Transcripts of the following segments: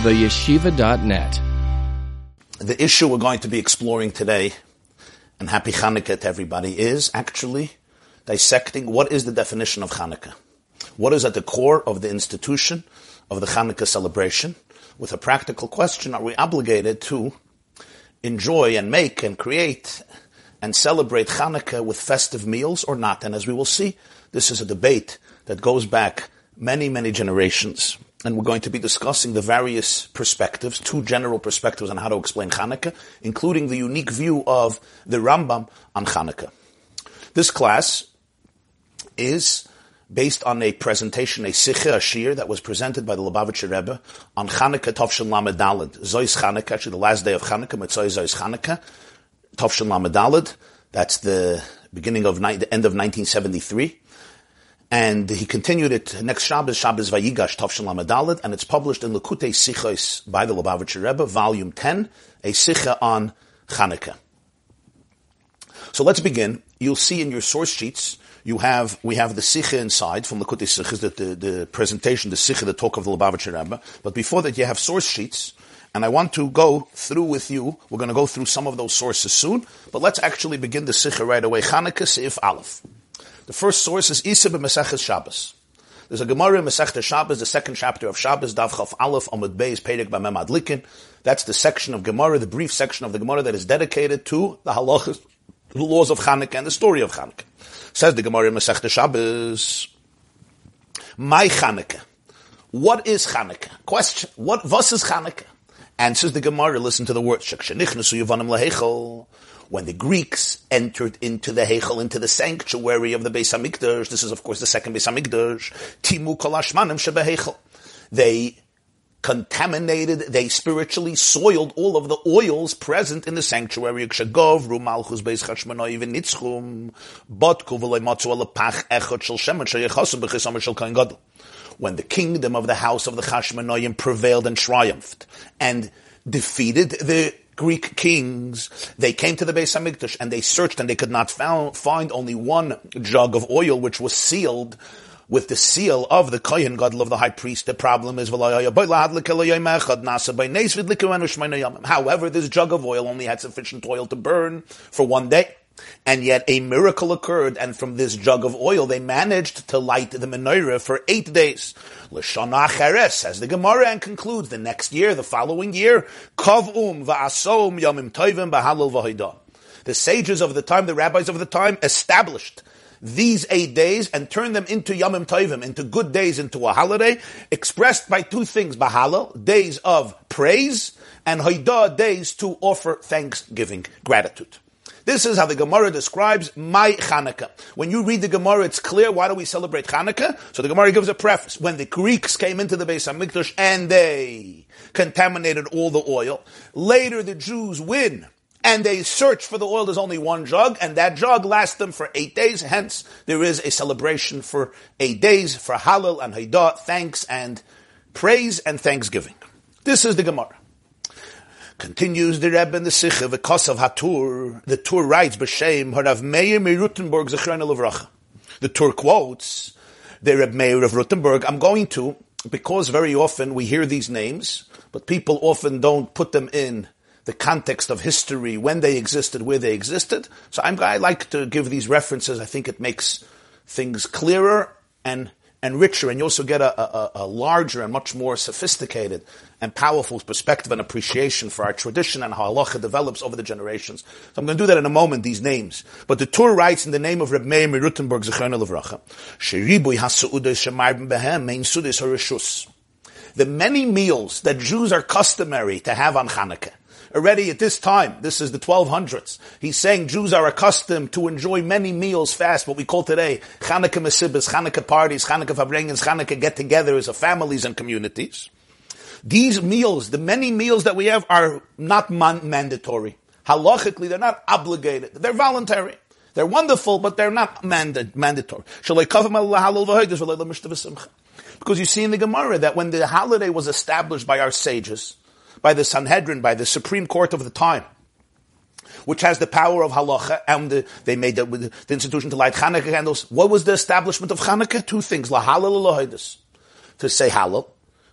theyeshiva.net. The issue we're going to be exploring today, and happy Hanukkah to everybody, is actually dissecting what is the definition of Hanukkah. What is at the core of the institution of the Hanukkah celebration? With a practical question, are we obligated to enjoy and make and create and celebrate Hanukkah with festive meals or not? And as we will see, this is a debate that goes back many, many generations and we're going to be discussing the various perspectives, two general perspectives on how to explain Hanukkah, including the unique view of the Rambam on Hanukkah. This class is based on a presentation, a sikha, a shir, that was presented by the Lubavitcher Rebbe on Hanukkah Tovshin Lamed Daled. Zois Hanukkah, actually the last day of Hanukkah, Mitzvah Zois Hanukkah, Tovshin Lamed Daled. That's the beginning of, the end of 1973. And he continued it next Shabbos, Shabbos Vayigash Tavshin Lamed and it's published in Lekutei Sichos by the Lubavitcher Rebbe, Volume 10, a Sicha on Chanukah. So let's begin. You'll see in your source sheets, you have, we have the Sicha inside from Lekutei Sichos, the, the, the, presentation, the Sicha, the talk of the Lubavitcher Rebbe. But before that, you have source sheets, and I want to go through with you, we're going to go through some of those sources soon, but let's actually begin the Sicha right away. Chanukah Seif Aleph. The first source is Isa b'Maseches Shabbos. There's a Gemara in Masechta Shabbos, the second chapter of Shabbos, Dav Chaf Aleph Amud Beis Perek B'Mem Adlikin. That's the section of Gemara, the brief section of the Gemara that is dedicated to the halachas, the laws of Chanukah and the story of Chanukah. Says the Gemara in Masechta Shabbos, My Chanukah. What is Chanukah? Question, what, was is Chanukah? Answers the Gemara, listen to the words, when the Greeks entered into the Heichel, into the sanctuary of the Beis Hamikdash, this is of course the second Beis Hamikdash, Timu Kolashmanim Shebeheichel. They contaminated, they spiritually soiled all of the oils present in the sanctuary. Kshagov, Rumalchus Beis Chashmanoi V'nitzchum, Botku V'loi Matzu Alapach Echot Shel Shemet Sheyechosum B'chisomer Shel Kohen Gadol. When the kingdom of the house of the Chashmonoim prevailed and triumphed, and defeated the Greek kings, they came to the Beis Hamikdash and they searched and they could not found, find only one jug of oil which was sealed with the seal of the Kohen Gadol of the high priest. The problem is, however, this jug of oil only had sufficient oil to burn for one day. And yet a miracle occurred, and from this jug of oil, they managed to light the menorah for eight days. L'shana cheres, says the Gemara, and concludes the next year, the following year, kav'um va'asom yamim toivim b'halal v'hoidah. The sages of the time, the rabbis of the time, established these eight days and turned them into Yamim Tovim, into good days, into a holiday, expressed by two things, Bahalal, days of praise, and Haidah, days to offer thanksgiving, gratitude. This is how the Gemara describes my Hanukkah. When you read the Gemara, it's clear why do we celebrate Hanukkah? So the Gemara gives a preface. When the Greeks came into the Beis Hamikdash and they contaminated all the oil, later the Jews win and they search for the oil. There's only one jug, and that jug lasts them for eight days. Hence, there is a celebration for eight days for Halal and Haidah, thanks and praise and thanksgiving. This is the Gemara. Continues the Rebbe in the Sikha, the of Hatur, the Tur writes, B'Shem, Harav Meir Rutenburg, Zechrein Levracha. The Tur quotes, the Rebbe Meir of Rutenburg, I'm going to, because very often we hear these names, but people often don't put them in the context of history, when they existed, where they existed. So I'm, I like to give these references. I think it makes things clearer and and richer, and you also get a, a, a, larger and much more sophisticated and powerful perspective and appreciation for our tradition and how halacha develops over the generations. So I'm going to do that in a moment, these names. But the Tur writes in the name of Reb Meir Rutenberg, Zechron Levracha, Sheribui behem mein sudis The many meals that Jews are customary to have on Hanukkah, already at this time, this is the 1200s, he's saying Jews are accustomed to enjoy many meals fast, what we call today Chanukah Mesibas, Chanukah parties, Chanukah Fabrengens, Chanukah get-togethers of families and communities. These meals, the many meals that we have are not man- mandatory. Halachically, they're not obligated. They're voluntary. They're wonderful, but they're not manda- mandatory. Because you see in the Gemara that when the holiday was established by our sages, by the Sanhedrin, by the Supreme Court of the time, which has the power of halacha, and the, they made the, the, institution to light Hanukkah candles. What was the establishment of Hanukkah? Two things: lahalal To say halal,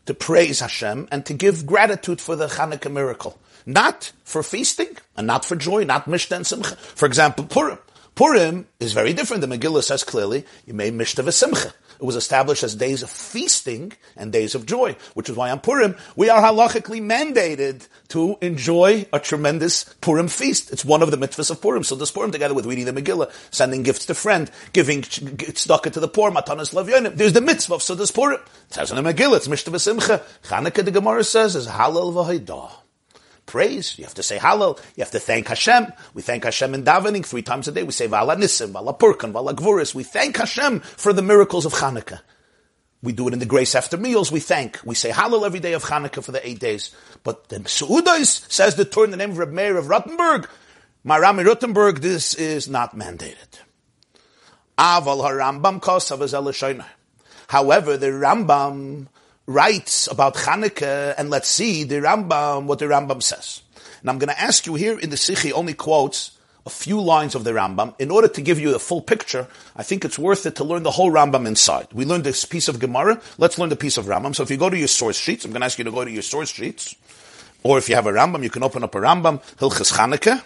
to praise Hashem and to give gratitude for the Hanukkah miracle. Not for feasting and not for joy, not Mishnah and Simcha. For example, Purim. Purim is very different. The Megillah says clearly, you may Mishnah Simcha. It was established as days of feasting and days of joy, which is why on Purim, we are halachically mandated to enjoy a tremendous Purim feast. It's one of the mitzvahs of Purim. So this Purim, together with reading the Megillah, sending gifts to friend, giving tzedakah to the poor, matanas lavyonim, there's the mitzvah of Sudas Purim. It says in the Megillah, it's Mishnah Simcha. Chanukah, the Gemara says, is halal v'haidah praise. You have to say Hallel. You have to thank Hashem. We thank Hashem in davening three times a day. We say Vala Nisim, Vala Purkan, Vala Gvuris. We thank Hashem for the miracles of Hanukkah. We do it in the grace after meals. We thank. We say Hallel every day of Hanukkah for the eight days. But the Su'udais says the in the name of Reb Meir of Rottenburg. Marami Rottenburg, this is not mandated. Aval HaRambam Kosav However, the Rambam writes about Chanukah, and let's see the Rambam, what the Rambam says. And I'm going to ask you here in the Sikhi only quotes a few lines of the Rambam. In order to give you the full picture, I think it's worth it to learn the whole Rambam inside. We learned this piece of Gemara, let's learn the piece of Rambam. So if you go to your source sheets, I'm going to ask you to go to your source sheets, or if you have a Rambam, you can open up a Rambam, Hilchas Chanukah,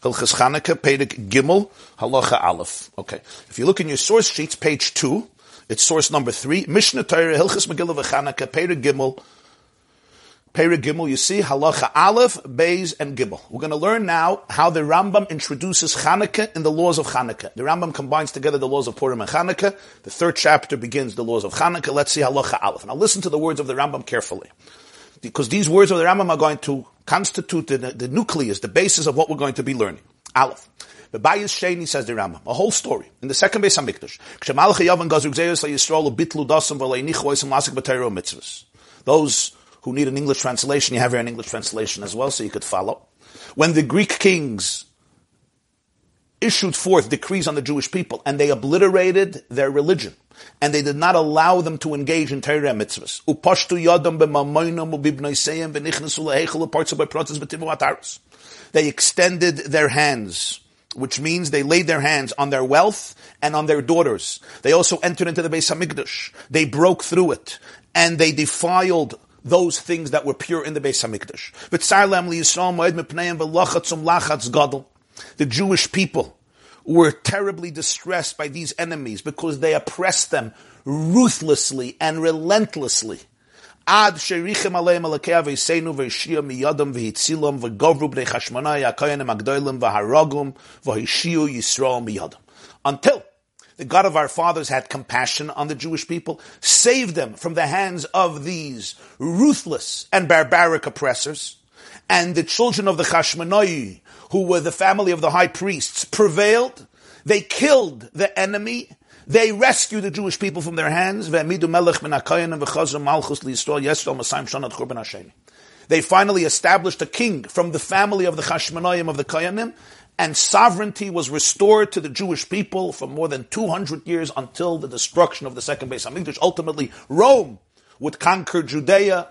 Hilchas Chanukah, Pedig Gimel, Halacha Aleph. Okay. If you look in your source sheets, page two, it's source number three. Mishnah Torah, Hilchas Megillah V'Chanukah, Peri Gimel. Peri Gimel, you see, Halacha Aleph, Beis, and Gimel. We're going to learn now how the Rambam introduces Chanukah in the laws of Chanukah. The Rambam combines together the laws of Purim and Chanukah. The third chapter begins the laws of Chanukah. Let's see Halacha Aleph. Now listen to the words of the Rambam carefully. Because these words of the Rambam are going to constitute the, the nucleus, the basis of what we're going to be learning. Aleph. The Bayis Sheni says the Rambam, a whole story. In the second base Hamikdash, Kshemalach Yavan Gazuk Zeyus Yisrael Bitlu Dasam V'Leinichois Lasik. Those who need an English translation, you have here an English translation as well, so you could follow. When the Greek kings issued forth decrees on the Jewish people, and they obliterated their religion, and they did not allow them to engage in Torah mitzvahs. Upashtu yadam b'mamoinam u'bibnoiseyim v'nichnasu lehechel parts of b'tivu ataris. They extended their hands which means they laid their hands on their wealth and on their daughters. They also entered into the Beis Hamikdash. They broke through it and they defiled those things that were pure in the Beis Hamikdash. Um the Jewish people were terribly distressed by these enemies because they oppressed them ruthlessly and relentlessly ad sherichem aleim alakei aveisenu v'hishia miyadam v'hitzilom v'govru b'nei chashmonai ha'koyanim agdoilim v'harogum v'hishiu Yisrael miyadam. Until the God of our fathers had compassion on the Jewish people, saved them from the hands of these ruthless and barbaric oppressors, and the children of the Chashmonai, who were the family of the high priests, prevailed. They killed the enemy they rescued the Jewish people from their hands. They finally established a king from the family of the Chashmonaim of the Kayanim, and sovereignty was restored to the Jewish people for more than 200 years until the destruction of the second Beis Hamikdash. Ultimately, Rome would conquer Judea,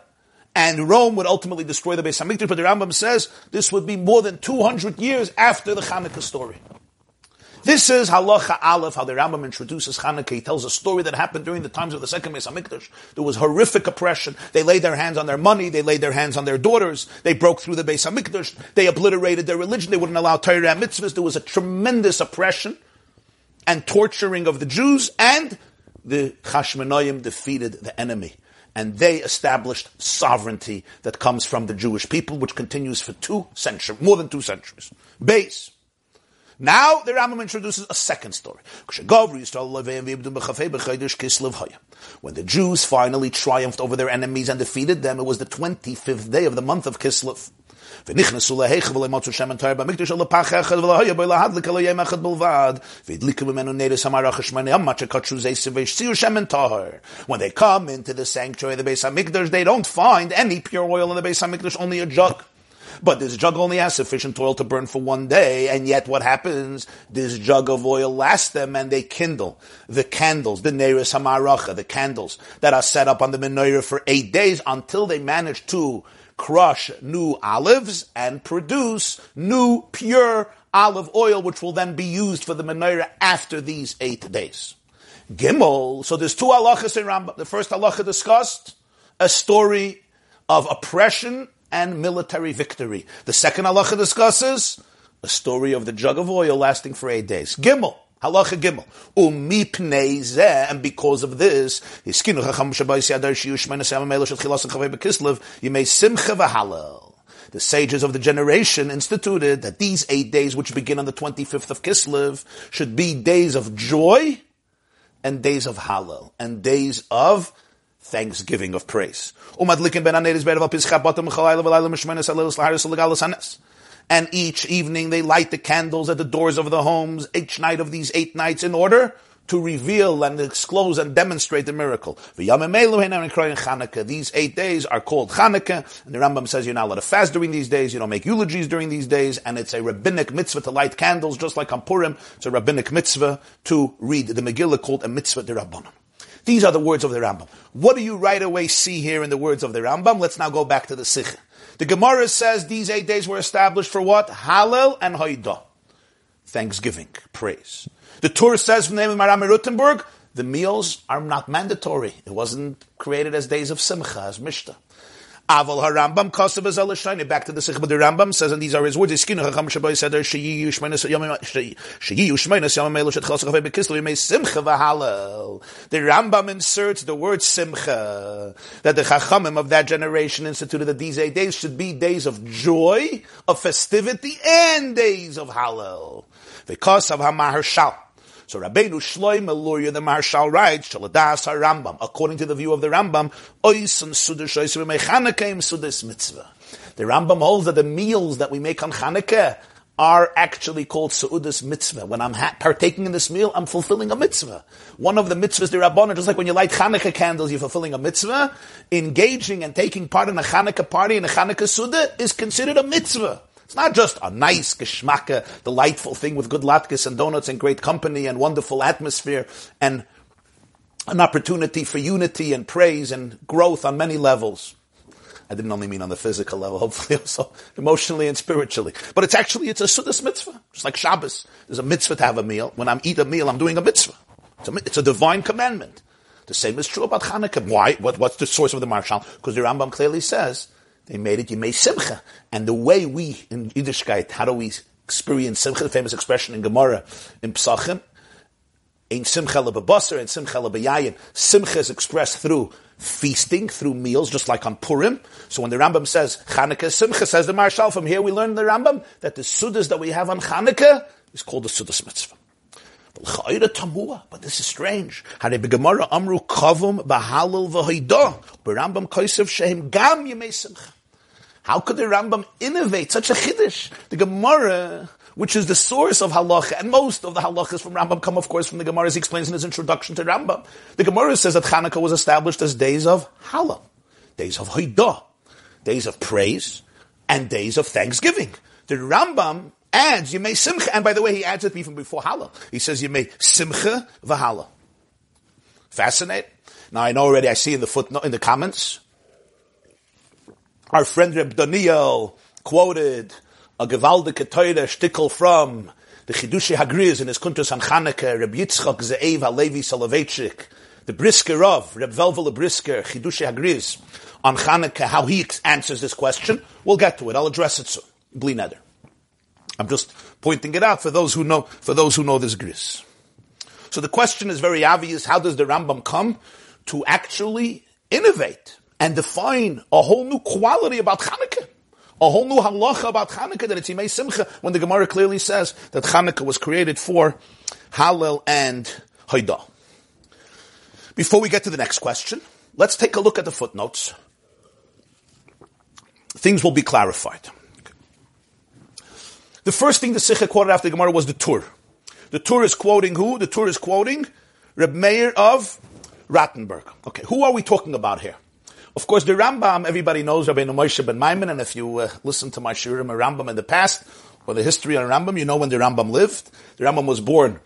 and Rome would ultimately destroy the Beis Hamikdash. But the Rambam says this would be more than 200 years after the Hanukkah story. This is Halacha Aleph, how the Rambam introduces Hanukkah. He tells a story that happened during the times of the second Beis Hamikdash. There was horrific oppression. They laid their hands on their money. They laid their hands on their daughters. They broke through the Beis Hamikdash. They obliterated their religion. They wouldn't allow Torah and mitzvahs. There was a tremendous oppression and torturing of the Jews, and the Chashmonaim defeated the enemy and they established sovereignty that comes from the Jewish people, which continues for two centuries, more than two centuries. Base. Now the Rambam introduces a second story. When the Jews finally triumphed over their enemies and defeated them, it was the 25th day of the month of Kislev. ונכנסו להיכל ולמוצו שמן תואר במקדש על לפח אחד ולא היה בו להדליק על יום אחד בלבד והדליקו ממנו נרס המערך השמונה עד שקדשו זייסים והשציעו שמן טהר When they come into the sanctuary of the Beis HaMikdash, they don't find any pure oil in the Beis HaMikdash, only a jug. but this jug only has sufficient oil to burn for one day, and yet what happens? This jug of oil lasts them and they kindle the candles, the Neris Hamaracha, the candles that are set up on the menorah for eight days until they manage to crush new olives and produce new pure olive oil, which will then be used for the menorah after these eight days. Gimel. So there's two halachas in Rambam. The first halacha discussed a story of oppression and military victory. The second halacha discusses a story of the jug of oil lasting for eight days. Gimel. Halacha Gimel. Umipnei zeh, and because of this, hiskinu chacham shabayis yadar shiyu shmeina sema melo shel chilas chavei bekislev, yimei simcha v'halal. The sages of the generation instituted that these eight days, which begin on the 25th of Kislev, should be days of joy and days of Hallel and days of thanksgiving of praise. And each evening they light the candles at the doors of the homes, each night of these eight nights in order to reveal and disclose and demonstrate the miracle. These eight days are called Chanukah, and the Rambam says you're not allowed to fast during these days, you don't make eulogies during these days, and it's a rabbinic mitzvah to light candles, just like on Purim, it's a rabbinic mitzvah to read the Megillah called a mitzvah de Rabbanim. These are the words of the Rambam. What do you right away see here in the words of the Rambam? Let's now go back to the Sikh. The Gemara says these eight days were established for what? Hallel and Haidah. Thanksgiving, praise. The Torah says from the name of Maram Rutenberg, the meals are not mandatory. It wasn't created as days of Simcha, as Mishnah. Aval harambam kosav as shiny. Back to the Sikh, but the Rambam says, and these are his words. Iskinu chacham shaboy said, sheyi yushmeinas yomim sheyi yushmeinas yomim elu shet chosach avei simcha v'halal. The Rambam inserts the word simcha that the chachamim of that generation instituted that these eight days should be days of joy, of festivity, and days of halal. Because of hamar shal. So Rabbeinu Shloim Eluria, the Maharshal writes, Shaladas HaRambam, according to the view of the Rambam, Oisan Sudash Oisim Mechanekah Sudas Mitzvah. The Rambam holds that the meals that we make on Chanukah are actually called Su'udas Mitzvah. When I'm ha- partaking in this meal, I'm fulfilling a mitzvah. One of the mitzvahs, the Rabbana, just like when you light Chanukah candles, you're fulfilling a mitzvah. Engaging and taking part in a Chanukah party, in a Chanukah Suda, is considered a mitzvah. It's not just a nice geschmacke, delightful thing with good latkes and donuts and great company and wonderful atmosphere and an opportunity for unity and praise and growth on many levels. I didn't only mean on the physical level, hopefully also emotionally and spiritually. But it's actually, it's a sudas mitzvah. Just like Shabbos. There's a mitzvah to have a meal. When I'm eat a meal, I'm doing a mitzvah. It's a, it's a divine commandment. The same is true about Hanukkah. Why? What, what's the source of the Maharshal? Because the Rambam clearly says they made it Yimei Simcha. And the way we, in Yiddishkeit, how do we experience Simcha, the famous expression in Gemara, in Psachim, in Simcha lebabasar and Simcha lebayayin. Simcha is expressed through feasting, through meals, just like on Purim. So when the Rambam says Chanukah Simcha, says the Maharshal, from here we learn the Rambam that the Sudas that we have on Chanukah is called the Sudas Mitzvah. But this is strange. Amru Kavum Bahalil V'Hoidah. Rambam Kosev Shehem Gam Yemei Simcha. How could the Rambam innovate such a chiddush? The Gemara, which is the source of halacha, and most of the halachas from Rambam come, of course, from the Gemara, as he explains in his introduction to Rambam. The Gemara says that Hanukkah was established as days of halal, days of hoidah, days of praise, and days of thanksgiving. The Rambam adds, you may simcha, and by the way, he adds it even before halal. He says, you may simcha v'halal. Fascinating. Now I know already, I see in the footnote, in the comments, our friend Reb Daniel quoted a gewaldige teure stickel from the Chidushi Hagriz in his Kuntus on Chanukah, Reb Yitzchak Ze'ev Halevi Soloveitchik, the Brisker of, Reb Velvel Brisker, Chidushi Hagriz, on Chanukah, how he answers this question. We'll get to it. I'll address it soon. Bli neder. I'm just pointing it out for those who know, for those who know this gris. So the question is very obvious. How does the Rambam come to actually innovate? And define a whole new quality about Hanukkah. A whole new halacha about Hanukkah that it's Yimei Simcha when the Gemara clearly says that Hanukkah was created for Hallel and Haidah. Before we get to the next question, let's take a look at the footnotes. Things will be clarified. The first thing the Sikha quoted after the Gemara was the Tur. The Tur is quoting who? The Tur is quoting Reb Meir of Rattenberg. Okay, who are we talking about here? Of course, the Rambam, everybody knows Rabbeinu Moshe ben Maimon, and if you uh, listen to my shiurim Rambam in the past, or the history on Rambam, you know when the Rambam lived. The Rambam was born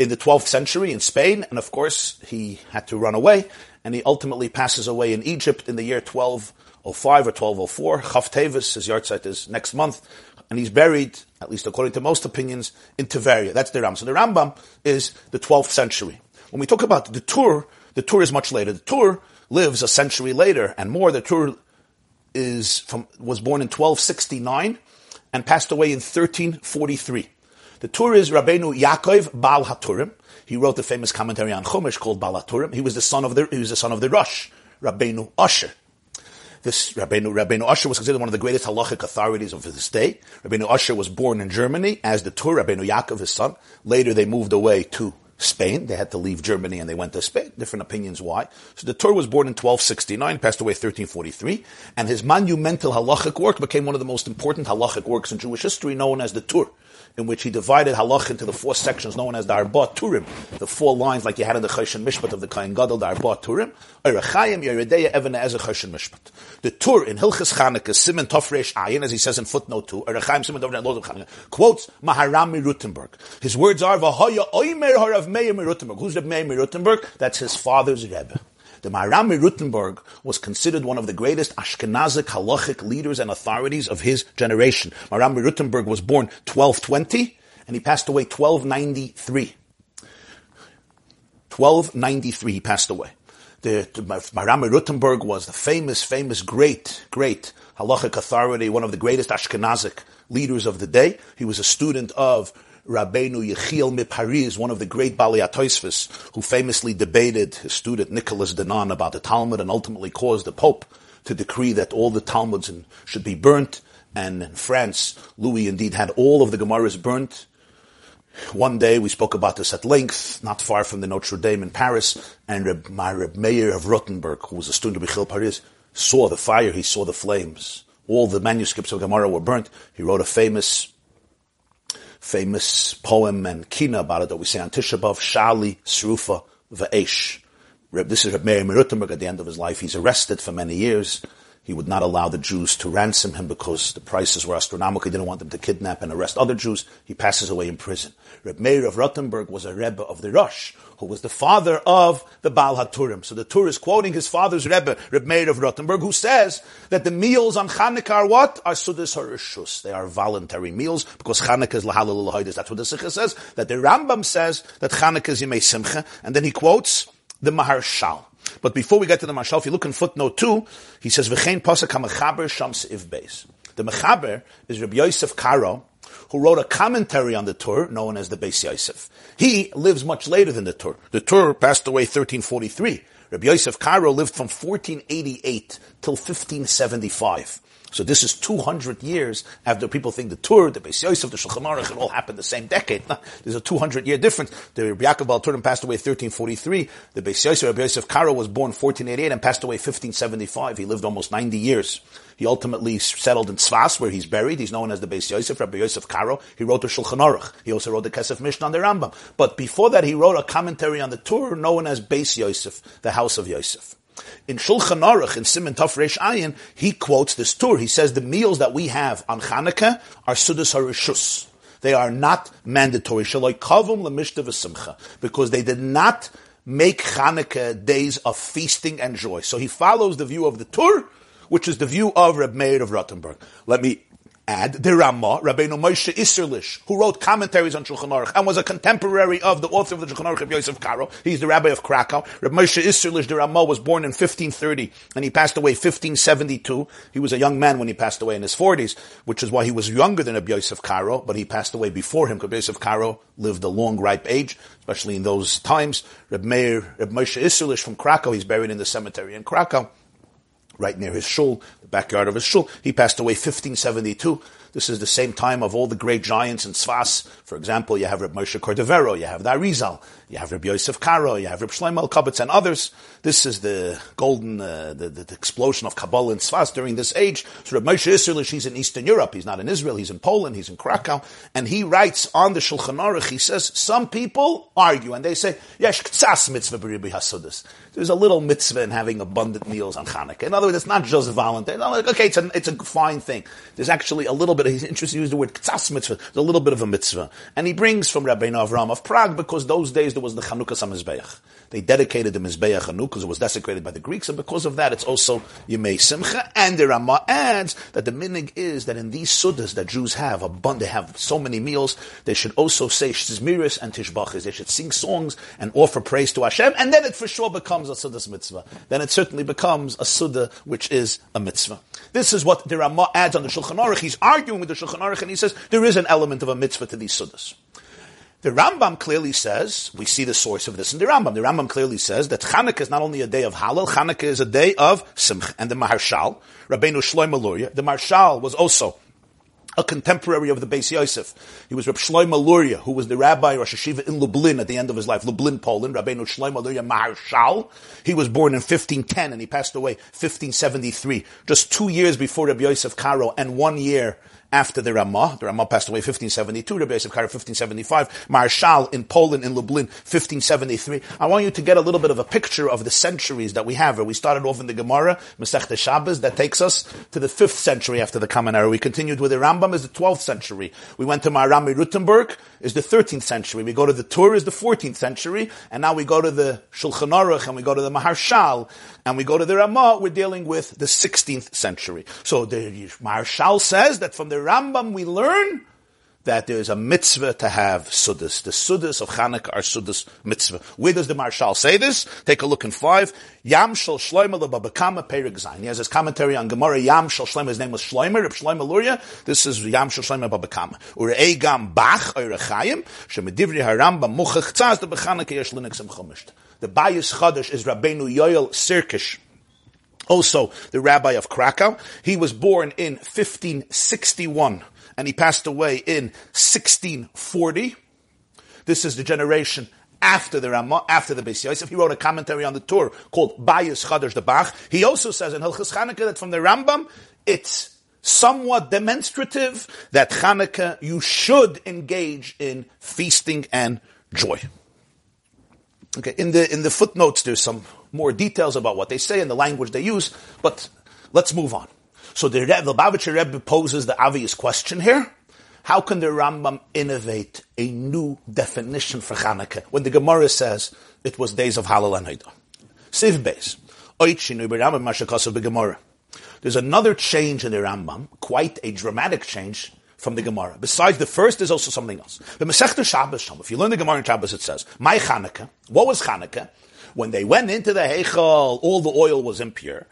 in the 12th century in Spain, and of course, he had to run away, and he ultimately passes away in Egypt in the year 1205 or 1204. Chav Tevis, his yahrzeit is next month, and he's buried, at least according to most opinions, in Tiberia. That's the Rambam. So the Rambam is the 12th century. When we talk about the Tur, the Tur is much later. The Tur lives a century later and more. The Tur is from, was born in 1269 and passed away in 1343. The tour is Rabbeinu Yaakov Baal Haturim. He wrote the famous commentary on Chumash called Baal Haturim. He was the son of the, he was the son of the Rosh, Rabbeinu Asher. This Rabbeinu, Rabbeinu Asher was considered one of the greatest halachic authorities of his day. Rabbeinu Asher was born in Germany as the Tur, Rabbeinu Yaakov, his son. Later they moved away to Spain. They had to leave Germany and they went to Spain. Different opinions why. So the Tur was born in 1269, passed away 1343, and his monumental halachic work became one of the most important halachic works in Jewish history, known as the Tur in which he divided halach into the four sections known as the Arba Turim, the four lines like you had in the Choshen Mishpat of the Kain Gadol, the Arba Turim, Eirachayim, Yeredeya, Ezer Choshen Mishpat. The Tur in Hilchas Chanukah, Simon Tofresh Ayin, as he says in footnote 2, Eirachayim, Simon Tofresh Ayin, quotes Maharami Rutenberg. His words are, Vahoya Oimer Harav Meir Rutenberg. Who's the Meir Rutenberg? That's his father's Rebbe. The Maharam Rutenberg was considered one of the greatest Ashkenazic halachic leaders and authorities of his generation. Maharam Rutenberg was born 1220 and he passed away 1293. 1293 he passed away. The, the Maharam Rutenberg was the famous, famous, great, great halachic authority, one of the greatest Ashkenazic leaders of the day. He was a student of Rabbeinu Yechiel Mipari one of the great Bali who famously debated his student Nicholas Donin about the Talmud and ultimately caused the Pope to decree that all the Talmuds should be burnt. And in France, Louis indeed had all of the Gemaras burnt. One day we spoke about this at length, not far from the Notre Dame in Paris, and Reb, my Reb Meir of Rottenburg, who was a student of Yechiel Paris, saw the fire, he saw the flames. All the manuscripts of Gemara were burnt. He wrote a famous famous poem and kina about it that we say on Tisha B'Av, Shali Srufa Va'esh. This is Reb Meir Merutenberg at the end of his life. He's arrested for many years. He would not allow the Jews to ransom him because the prices were astronomical. He didn't want them to kidnap and arrest other Jews. He passes away in prison. Reb Meir of Rottenburg was a Rebbe of the Rosh, who was the father of the Baal HaTurim. So the Tur is quoting his father's Rebbe, Reb Meir of Rottenburg, who says that the meals on Chanukah are what? Are Sudas HaRishus. They are voluntary meals because Chanukah is Lahalal Lahoidis. That's what the Sikha says. That the Rambam says that Chanukah is Yimei Simcha. And then he quotes the Maharshal. But before we get to the Maharshal, if you look in footnote 2, he says, V'chein Pasuk Shams. The Mechaber is Rabbi Yosef Karo, who wrote a commentary on the Tur, known as the Beis Yosef. He lives much later than the Tur. The Tur passed away 1343. Rabbi Yosef Karo lived from 1488 till 1575. So this is 200 years after people think the Tur, the Beis Yosef, the Shulchan Aruch, it all happened the same decade. There's a 200 year difference. The Rabbi Yaakov Turim passed away 1343. The Beis Yosef, Rabbi Yosef Karo was born 1488 and passed away 1575. He lived almost 90 years. He ultimately settled in Tzfas, where he's buried. He's known as the Beis Yosef, Rabbi Yosef Karo. He wrote the Shulchan Aruch. He also wrote the Kesef Mishnah on the Rambam. But before that, he wrote a commentary on the Tur known as Beis Yosef, the House of Yosef. In Shulchan Aruch, in Simon Tov Reish Ayin, he quotes this Tur. He says the meals that we have on Chanukah are Sudas HaRishus. They are not mandatory. Shaloi kavum lemishta Because they did not make Chanukah days of feasting and joy. So he follows the view of the Tur, which is the view of Reb Meir of Rottenburg. Let me add the Ramah, Rabbeinu Moshe Isserlish, who wrote commentaries on Shulchan Aruch and was a contemporary of the author of the Shulchan Aruch, Rabbi Yosef Karo. He's the rabbi of Krakow. Rabbi Moshe Isserlish, the Ramah, was born in 1530 and he passed away 1572. He was a young man when he passed away in his 40s, which is why he was younger than Rabbi Yosef Karo, but he passed away before him because Yosef Karo lived a long, ripe age, especially in those times. Rabbi Meir, Rabbi Moshe Isserlish from Krakow, he's buried in the cemetery in Krakow right near his shul, the backyard of his shul. He passed away 1572. This is the same time of all the great giants in Sfas. For example, you have Reb Moshe Cordovero, you have the Arizal, you have Reb Yosef Karo, you have Reb Shlomo Kabitz and others. This is the golden, uh, the, the, explosion of Kabbalah in Sfas during this age. So Reb Moshe Isserlish, he's in Eastern Europe. He's not in Israel. He's in Poland. He's in Krakow. And he writes on the Shulchan Aruch, he says, some people argue and they say, Yesh ktsas mitzvah hasudis. There's a little mitzvah in having abundant meals on Hanukkah. In other words, it's not just voluntary. Okay, it's a, it's a fine thing. There's actually a little bit he's interested to use the word ktsas mitzvah, It's a little bit of a mitzvah. And he brings from Rabbi Avram of Prague because those days there was the Chanukah Samizbeach. They dedicated the Mizbeach Chanukah because it was desecrated by the Greeks, and because of that it's also Yemei Simcha. And the Ramah adds that the minig is that in these sudas that Jews have, abund- they have so many meals, they should also say Shizmiris and Tishbachis. They should sing songs and offer praise to Hashem, and then it for sure becomes a sudas mitzvah. Then it certainly becomes a suda which is a mitzvah. This is what the Ramah adds on the Shulchan Aruch. He's arguing with the Shulchan Aruch, and he says there is an element of a mitzvah to these sudas. The Rambam clearly says, we see the source of this in the Rambam. The Rambam clearly says that Chanukah is not only a day of Halal, Chanukah is a day of Simcha. And the Maharshal, Rabbeinu Shlomo Luria, the Maharshal was also a contemporary of the Beis Yosef. He was Reb Shlomo Luria, who was the rabbi Rosh Hashiva in Lublin at the end of his life. Lublin, Poland. Rabbeinu Shlomo Luria Maharshal. He was born in 1510 and he passed away 1573, just two years before Reb Yosef Karo and one year after the Ramah. The Ramah passed away 1572, Rabbi Yosef Karo 1575, Marshal in Poland, in Lublin, 1573. I want you to get a little bit of a picture of the centuries that we have. We started off in the Gemara, Masech Shabbos, that takes us to the 5th century after the Common Era. We continued with the Rambam, is the 12th century. We went to Marami Rutenberg, is the 13th century. We go to the Tur, is the 14th century. And now we go to the Shulchan Aruch, and we go to the Maharshal, and we go to the Ramah, we're dealing with the 16th century. So the Maharshal says that from the Rambam we learn that there is a mitzvah to have sudas. The sudas of Chanukah are sudas mitzvah. Where does the Maharshal say this? Take a look in five. Yam shel shloima lebabakama perik. He has his commentary on Gemara. Yam shel. His name was Shloima. Reb Shloima Luria. This is Yam shel babakama. Urei gam bach oirachayim. Shemedivri haramba muchach tzaz the bechanukah yesh chumisht. The Bayis Chadash is Rabbeinu Yoel Sirkish also the rabbi of Krakow. He was born in 1561 and he passed away in 1640. This is the generation after the Ramah, after the Beis Yosef. He wrote a commentary on the Tur called Bayis Chadash the Bach. He also says in Hilchas Chanukah that from the Rambam, it's somewhat demonstrative that Chanukah, you should engage in feasting and joy. Okay, in the, in the footnotes, there's some more details about what they say and the language they use, but let's move on. So the, the Lubavitcher Rebbe poses the obvious question here. How can the Rambam innovate a new definition for Hanukkah when the Gemara says it was days of Halal and Haidah? Siv Beis. There's another change in the Rambam, quite a dramatic change from the Gemara. Besides the first, there's also something else. The Shabbos, if you learn the Gemara in Shabbos, it says, My Hanukkah, what was Hanukkah? When they went into the Heichal, all the oil was impure.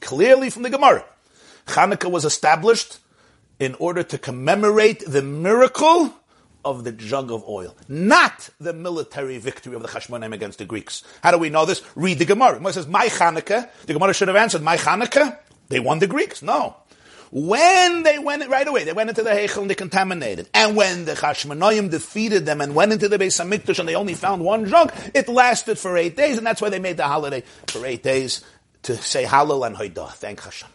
Clearly from the Gemara, Chanukah was established in order to commemorate the miracle of the jug of oil, not the military victory of the Chashmonaim against the Greeks. How do we know this? Read the Gemara. It says, my Chanukah. The Gemara should have answered, my Chanukah. They won the Greeks. No. When they went right away, they went into the Heichel and they contaminated. And when the Chashmonaim defeated them and went into the Beis Hamikdash and they only found one jug, it lasted for eight days, and that's why they made the holiday for eight days to say Halal and Hoidah. Thank Hashem.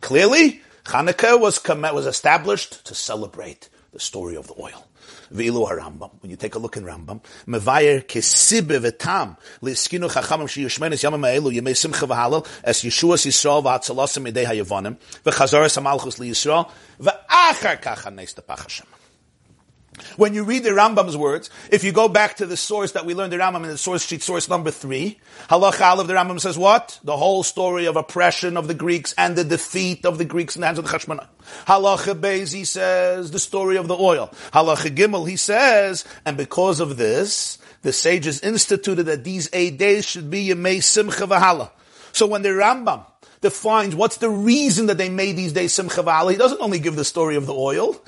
Clearly, Hanukkah was was established to celebrate the story of the oil. V'ilu Rambam. When you take a look in Rambam, mevayer kesibe v'tam liskinu chachamim sheyushmenis yamim ha'elu yemei simcha v'halal es Yeshuas Yisrael v'hatzalasim midei ha'yavonim v'chazaras ha'malchus li Yisrael v'achar kach ha'nes tepach Hashem. When you read the Rambam's words, if you go back to the source that we learned the Rambam in the source sheet, source number three, Halach of the Rambam says what? The whole story of oppression of the Greeks and the defeat of the Greeks in the hands of the Chashmonai. Halacha Beis, he says, the story of the oil. Halacha Gimel, he says, and because of this, the sages instituted that these eight days should be Yemei Simcha V'Hala. So when the Rambam defines what's the reason that they made these days Simcha V'Hala, he doesn't only give the story of the oil,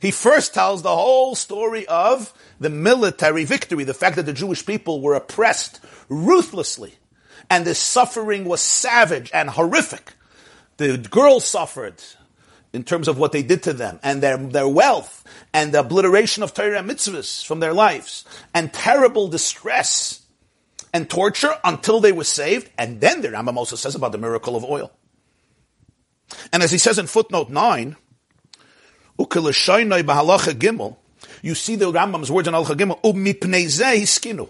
he first tells the whole story of the military victory, the fact that the Jewish people were oppressed ruthlessly, and the suffering was savage and horrific. The girls suffered in terms of what they did to them, and their, their wealth, and the obliteration of Torah and mitzvahs from their lives, and terrible distress and torture until they were saved, and then the Rambam also says about the miracle of oil. And as he says in footnote 9, Ukelashainai b'halacha gimel. You see the Rambam's words in halacha gimel. Umipnei skinu.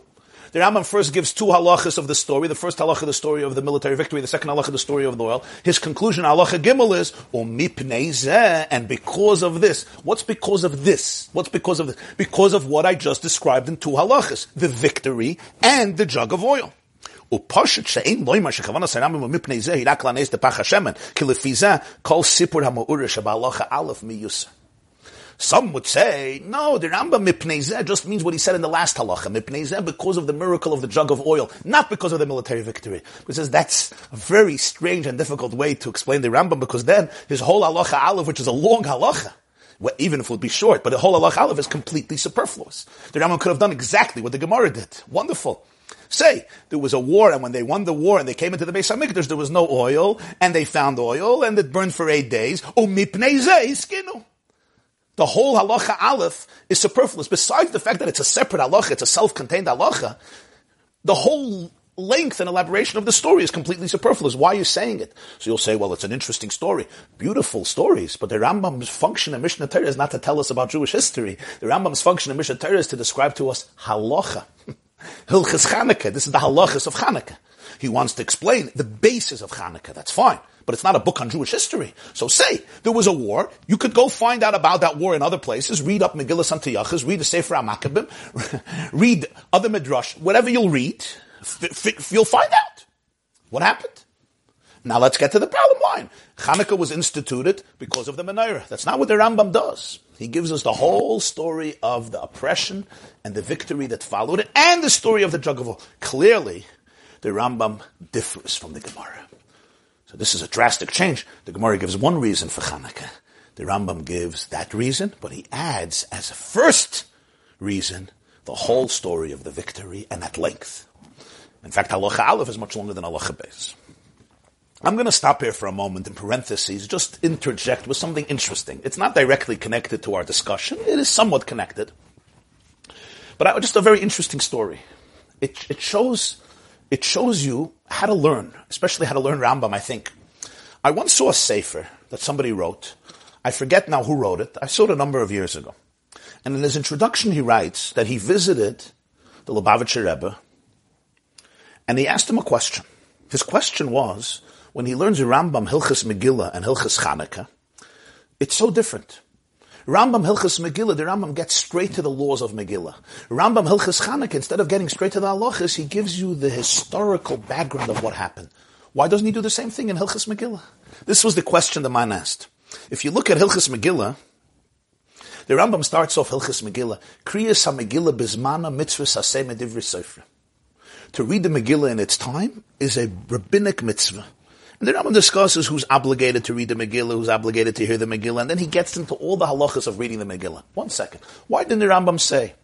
The Rambam first gives two halachas of the story. The first halacha, the story of the military victory. The second halacha, the story of the oil. His conclusion, halacha gimel is, umipnei and because of this. What's because of this? What's because of this? Because of what I just described in two halachas. The victory and the jug of oil. ופושט שאין לוימר שכוון הסרמם ומפני זה היא רק להנס דפח השמן, כי לפי זה כל סיפור המאורש שבהלכה א' מיוסר. Some would say, no, the Rambam mipnei just means what he said in the last halacha, mipnei because of the miracle of the jug of oil, not because of the military victory. He says that's a very strange and difficult way to explain the Rambam, because then his whole halacha aleph, which is a long halacha, well, even if it would be short, but the whole halacha aleph is completely superfluous. The Rambam could have done exactly what the Gemara did. Wonderful. Say there was a war, and when they won the war and they came into the Beis Hamikdash, there was no oil, and they found oil, and it burned for eight days. Oh, skinu. The whole halacha aleph is superfluous. Besides the fact that it's a separate halacha, it's a self-contained halacha, the whole length and elaboration of the story is completely superfluous. Why are you saying it? So you'll say, well, it's an interesting story. Beautiful stories, but the Rambam's function in Mishnah Torah is not to tell us about Jewish history. The Rambam's function in Mishnah Torah is to describe to us halacha. Hilchas Chanukah. This is the halachas of Chanukah. He wants to explain the basis of Chanukah. That's fine but it's not a book on Jewish history. So say there was a war. You could go find out about that war in other places. Read up Megillah Antiyachas, read the Sefer HaMakkabim, read other Midrash, whatever you'll read, f- f- you'll find out what happened. Now let's get to the problem line. Hanukkah was instituted because of the menorah. That's not what the Rambam does. He gives us the whole story of the oppression and the victory that followed it, and the story of the jug of oil. Clearly, the Rambam differs from the Gemara. So this is a drastic change. The Gemara gives one reason for Hanukkah. The Rambam gives that reason, but he adds as a first reason the whole story of the victory and at length. In fact, Halacha Aleph is much longer than Halacha Beis. I'm going to stop here for a moment in parentheses, just interject with something interesting. It's not directly connected to our discussion. It is somewhat connected. But just a very interesting story. It, it shows it shows you how to learn, especially how to learn Rambam, I think. I once saw a sefer that somebody wrote. I forget now who wrote it. I saw it a number of years ago. And in his introduction, he writes that he visited the Lubavitcher Rebbe and he asked him a question. His question was, when he learns Rambam, Hilchas Megillah, and Hilchas Chanukah, it's so different. Rambam Hilchas Megillah, the Rambam gets straight to the laws of Megillah. Rambam Hilchas Chanukah, instead of getting straight to the halachas, he gives you the historical background of what happened. Why doesn't he do the same thing in Hilchas Megillah? This was the question the man asked. If you look at Hilchas Megillah, the Rambam starts off Hilchas Megillah, Kriyas HaMegillah Bizmana Mitzvah Saseh Medivri Sefer. To read the Megillah in its time is a rabbinic mitzvah. And the Rambam discusses who's obligated to read the Megillah, who's obligated to hear the Megillah, and then he gets into all the halachas of reading the Megillah. One second. Why didn't the Rambam say,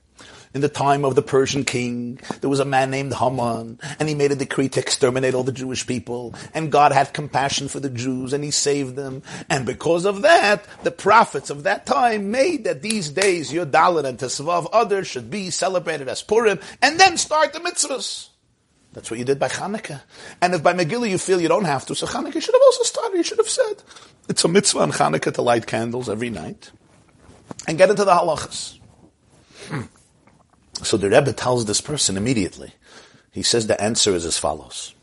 in the time of the Persian king, there was a man named Haman, and he made a decree to exterminate all the Jewish people, and God had compassion for the Jews, and he saved them, and because of that, the prophets of that time made that these days, Yodalit and Tesvav, others should be celebrated as Purim, and then start the mitzvahs. That's what you did by Hanukkah. And if by Megillah you feel you don't have to, so Hanukkah should have also started. You should have said, it's a mitzvah on Hanukkah to light candles every night. And get into the halachas. Hmm. So the Rebbe tells this person immediately. He says the answer is as follows.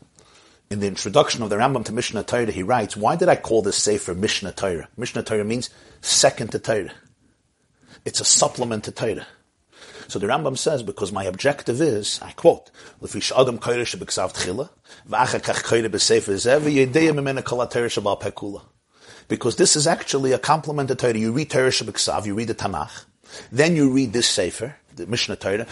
In the introduction of the Rambam to Mishnah Torah, he writes, why did I call this Sefer Mishnah Torah? Mishnah Torah means second to Torah. It's a supplement to Torah. So the Rambam says, because my objective is, I quote, because this is actually a complement to Torah. You read Torah Shabbat you read the Tanakh, then you read this Sefer, the Mishnah Torah.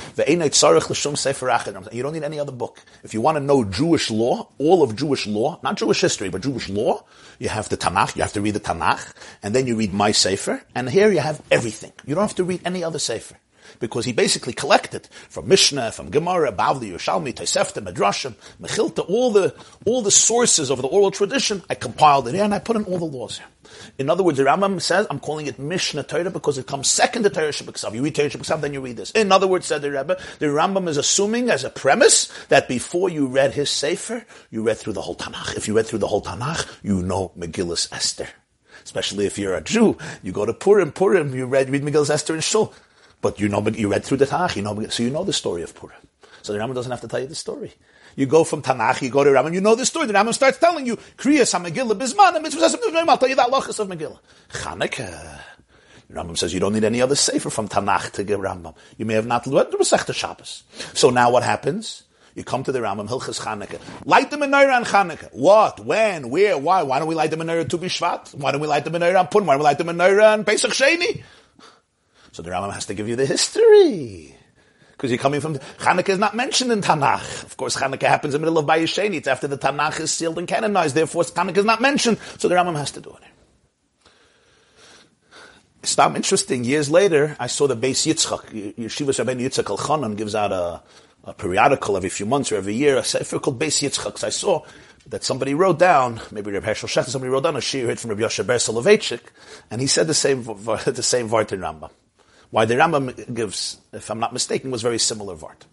You don't need any other book. If you want to know Jewish law, all of Jewish law, not Jewish history, but Jewish law, you have the Tanakh, you have to read the Tanakh, and then you read my Sefer, and here you have everything. You don't have to read any other Sefer because he basically collected from Mishnah, from Gemara, Bavli, Yerushalmi, Tosefta, Midrashim, Mechilta, all the, all the sources of the oral tradition, I compiled it here and I put in all the laws here. In other words, the Rambam says, I'm calling it Mishnah Torah because it comes second to Torah Shabbat You read Torah Shabbat then you read this. In other words, said the Rebbe, the Rambam is assuming as a premise that before you read his Sefer, you read through the whole Tanakh. If you read through the whole Tanakh, you know Megillus Esther. Especially if you're a Jew, you go to Purim, Purim, you read, read Megillus Esther and Shul. But you know, you read through the Tanakh, you know, so you know the story of Purim. So the Rambam doesn't have to tell you the story. You go from Tanakh, you go to Rambam, you know the story. The Rambam starts telling you, Kriyas HaMegillah Bizman, and Mitzvah I'll tell you that Lachas of Megillah. Chanukah. Rambam says you don't need any other sefer from Tanakh to give Rambam. You may have not learned the Masechta Shabbos. So now what happens? You come to the Rambam, Hilchas Chanukah. Light the menorah on Chanukah. What? When? Where? Why? Why don't we light the menorah Tu Bishvat? Why don't we light the menorah on Purim? Why don't we light the menorah on Pesach Sheni? So the Rambam has to give you the history. Because you're coming from, Chanukah is not mentioned in Tanakh. Of course, Chanukah happens in the middle of Bayesheni. It's after the Tanakh is sealed and canonized. Therefore, Chanukah is not mentioned. So the Rambam has to do it. It's not interesting. Years later, I saw the Beis Yitzchak. Yeshiva Rabbeinu Yitzchak Elchanan gives out a, a periodical every few months or every year, a sefer called Beis Yitzchak. I saw that somebody wrote down, maybe Reb Hershel Schachter, somebody wrote down a shir from Rabbi Yoshe Ber Soloveitchik, and he said the same, the same Vart in Rambam. Why the Rambam gives, if I'm not mistaken, was very similar Vart.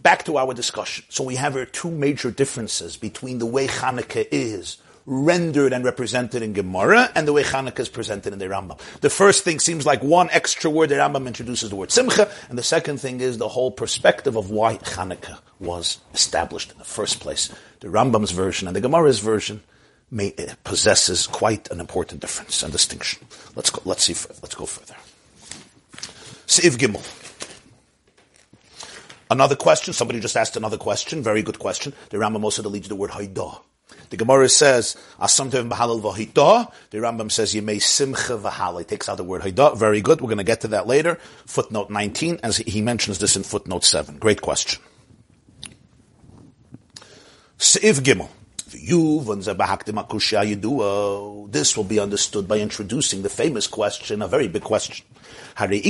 Back to our discussion. So we have here two major differences between the way Chanukah is rendered and represented in Gemara and the way Chanukah is presented in the Rambam. The first thing seems like one extra word the Rambam introduces the word Simcha, and the second thing is the whole perspective of why Chanukah was established in the first place. The Rambam's version and the Gemara's version may, eh, possesses quite an important difference and distinction. Let's go, let's see, let's go further. Siv Gimel. Another question, somebody just asked another question, very good question. The Rambam also deletes the word Haidah. The Gemara says, Asamtev b'halal v'haidah. The Rambam says, Yemei simcha v'halal. He takes out the word haidah. Very good. We're going to get to that later. Footnote 19, as he mentions this in footnote 7. Great question. Se'iv Gimel. This will be understood by introducing the famous question, a very big question. Hare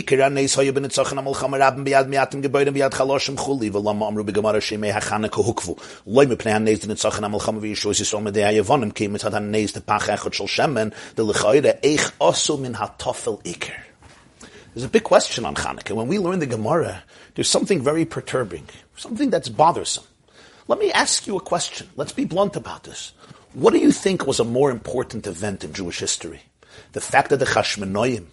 so biad biad khuli vel lam amru shime loy me plan vi kim mit han pach shemen de osu min There's a big question on Hanukkah. When we learn the Gemara, there's something very perturbing, something that's bothersome. Let me ask you a question. Let's be blunt about this. What do you think was a more important event in Jewish history? The fact that the Chashmonoim,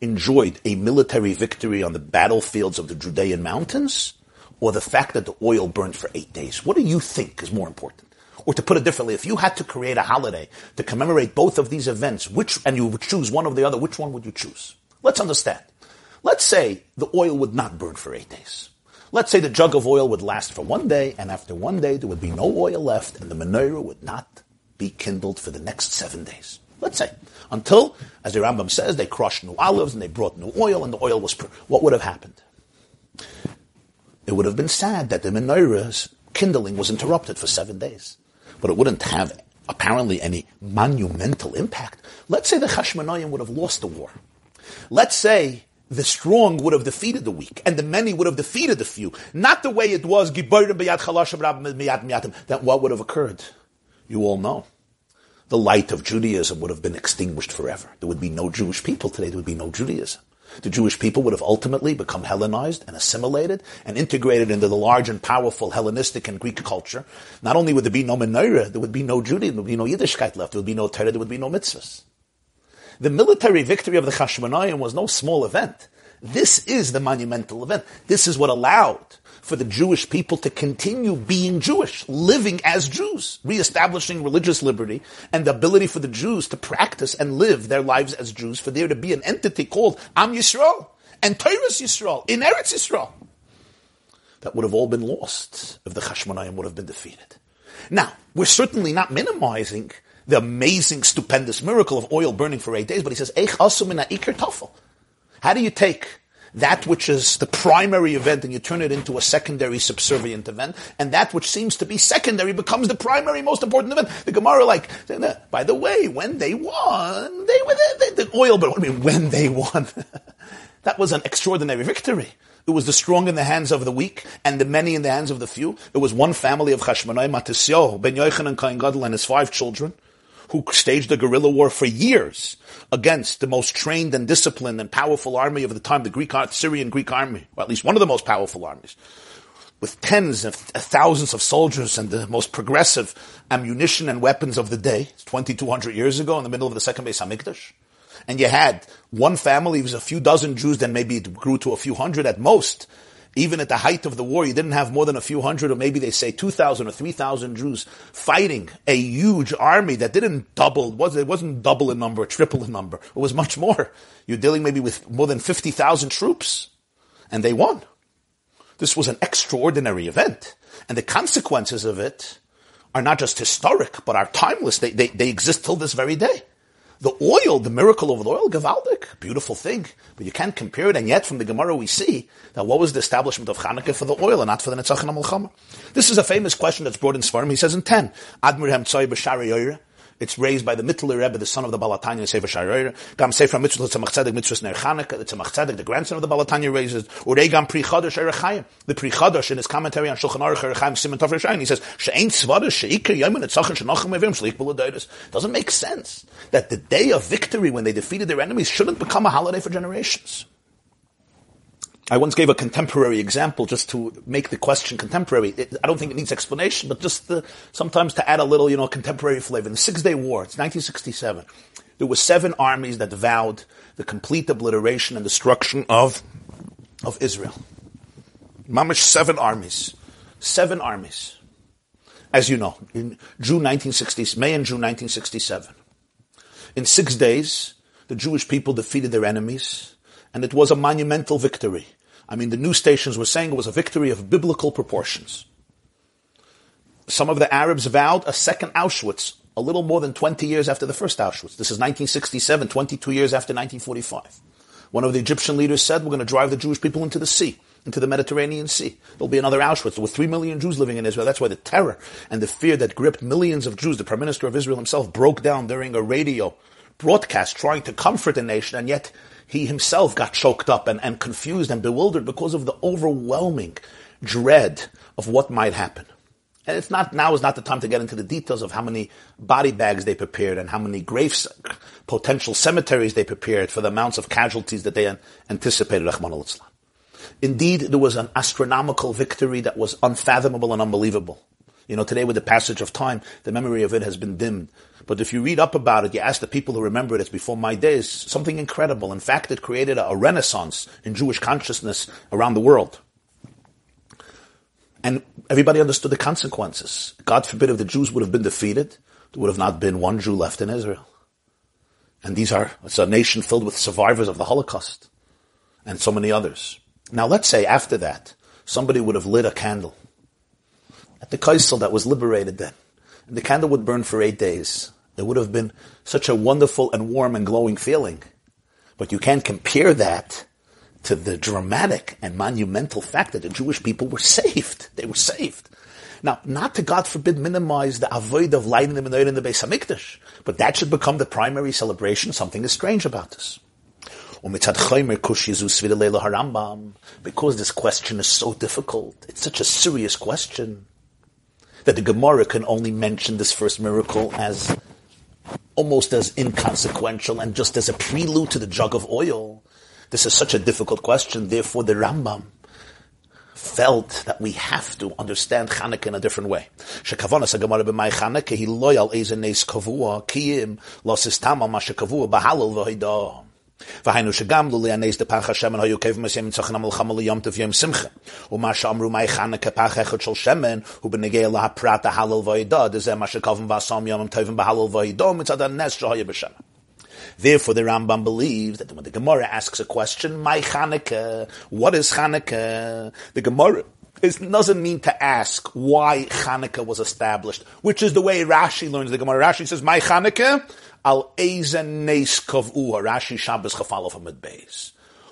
enjoyed a military victory on the battlefields of the Judean mountains, or the fact that the oil burned for eight days? What do you think is more important? Or to put it differently, if you had to create a holiday to commemorate both of these events, which, and you would choose one or the other, which one would you choose? Let's understand. Let's say the oil would not burn for eight days. Let's say the jug of oil would last for one day, and after one day there would be no oil left, and the menorah would not be kindled for the next seven days. Let's say. Until, as the Rambam says, they crushed new olives and they brought new oil and the oil was, pr- what would have happened? It would have been sad that the menorah's kindling was interrupted for seven days. But it wouldn't have apparently any monumental impact. Let's say the Hashmonaim would have lost the war. Let's say the strong would have defeated the weak, and the many would have defeated the few. Not the way it was, that what would have occurred? You all know the light of Judaism would have been extinguished forever. There would be no Jewish people today. There would be no Judaism. The Jewish people would have ultimately become Hellenized and assimilated and integrated into the large and powerful Hellenistic and Greek culture. Not only would there be no menorah, there would be no Judaism, there would be no Yiddishkeit left, there would be no Torah, there would be no mitzvahs. The military victory of the Chashmonaim was no small event. This is the monumental event. This is what allowed for the Jewish people to continue being Jewish, living as Jews, reestablishing religious liberty and the ability for the Jews to practice and live their lives as Jews, for there to be an entity called Am Yisrael and Torah's Yisrael in Eretz Yisrael. That would have all been lost if the Chashmonaim would have been defeated. Now, we're certainly not minimizing the amazing, stupendous miracle of oil burning for eight days, but he says, How do you take that which is the primary event and you turn it into a secondary subservient event, and that which seems to be secondary becomes the primary most important event. The Gemara, like, by the way, when they won, they were the, the oil, but you mean when they won? that was an extraordinary victory. It was the strong in the hands of the weak and the many in the hands of the few. It was one family of Chashmonai, Matisyahu, Ben Yochanan and Kain Gadol and his five children who staged a guerrilla war for years against the most trained and disciplined and powerful army of the time, the Greek, Syrian Greek army, or at least one of the most powerful armies, with tens of uh, thousands of soldiers and the most progressive ammunition and weapons of the day, 2,200 years ago in the middle of the second Beis Hamikdash. And you had one family, it was a few dozen Jews, then maybe it grew to a few hundred at most, even at the height of the war, you didn't have more than a few hundred, or maybe they say 2,000 or 3,000 Jews fighting a huge army that didn't double, was, it wasn't double in number, triple in number. It was much more. You're dealing maybe with more than 50,000 troops. And they won. This was an extraordinary event. And the consequences of it are not just historic, but are timeless. They, they, they exist till this very day. The oil, the miracle of the oil, Gavaldik, beautiful thing, but you can't compare it. And yet, from the Gemara, we see that what was the establishment of Hanukkah for the oil and not for the Netzach and This is a famous question that's brought in Svarim. He says in 10, Admirhem Tzoy B'Shari it's raised by the Mittler Rebbe, the son of the Balatanya, Sefer Sharirer. Gam Sefer Mitzvah Tzemach Tzedek, Mitzvah Ner Chanukah, the Tzemach Tzedek, the grandson of the Balatanya raises. Urei Gam Pri Chodesh Erechayim. The Pri Chodesh in his commentary on Shulchan Aruch Erechayim Simon Tov Rishayin, he says, She'ein Tzvadah She'ikir Yomin Etzachin Shenochem Evim Shlik Buladoides. Doesn't make sense that the day of victory when they defeated their enemies shouldn't become a holiday for generations. I once gave a contemporary example just to make the question contemporary. It, I don't think it needs explanation, but just the, sometimes to add a little, you know, contemporary flavor. In the Six Day War, it's 1967, there were seven armies that vowed the complete obliteration and destruction of, of Israel. Mamish, seven armies. Seven armies. As you know, in June 1960, May and June 1967. In six days, the Jewish people defeated their enemies, and it was a monumental victory. I mean, the news stations were saying it was a victory of biblical proportions. Some of the Arabs vowed a second Auschwitz, a little more than 20 years after the first Auschwitz. This is 1967, 22 years after 1945. One of the Egyptian leaders said, we're going to drive the Jewish people into the sea, into the Mediterranean Sea. There'll be another Auschwitz. There were three million Jews living in Israel. That's why the terror and the fear that gripped millions of Jews, the Prime Minister of Israel himself broke down during a radio broadcast trying to comfort the nation, and yet he himself got choked up and, and confused and bewildered because of the overwhelming dread of what might happen. And it's not now is not the time to get into the details of how many body bags they prepared and how many graves, potential cemeteries they prepared for the amounts of casualties that they anticipated. Indeed, there was an astronomical victory that was unfathomable and unbelievable. You know, today with the passage of time, the memory of it has been dimmed. But if you read up about it, you ask the people who remember it, it's before my days, something incredible. In fact, it created a, renaissance in Jewish consciousness around the world. And everybody understood the consequences. God forbid if the Jews would have been defeated, there would have not been one Jew left in Israel. And these are, it's a nation filled with survivors of the Holocaust and so many others. Now let's say after that, somebody would have lit a candle at the Kosel that was liberated then. And the candle would burn for eight days. It would have been such a wonderful and warm and glowing feeling. But you can't compare that to the dramatic and monumental fact that the Jewish people were saved. They were saved. Now, not to God forbid minimize the avoid of lighting them in the Beis Hamikdash, but that should become the primary celebration. Something is strange about this. Because this question is so difficult, it's such a serious question that the Gemara can only mention this first miracle as almost as inconsequential and just as a prelude to the jug of oil. This is such a difficult question. Therefore, the Rambam felt that we have to understand Chanukah in a different way. He loyal kavua kiyim. והיינו שגם לולי הנס דפח השמן היו כאב מסיים מצחן המלחמה ליום טוב יום שמחה. ומה שאמרו מי חנה כפח אחד של שמן, הוא בנגיע להפרט ההלל וידע, דזה מה שכובן ועשום יום טובים בהלל וידע מצד הנס שהיה בשמן. Therefore, the Rambam believes that when the Gemara asks a question, my Chanukah, what is Chanukah? The Gemara it doesn't mean to ask why Chanukah was established, which is the way Rashi learns the Gemara. Rashi says, my Chanukah, Al Ezen Nes Kavu, Rashi Shabbos Chafalov Amid.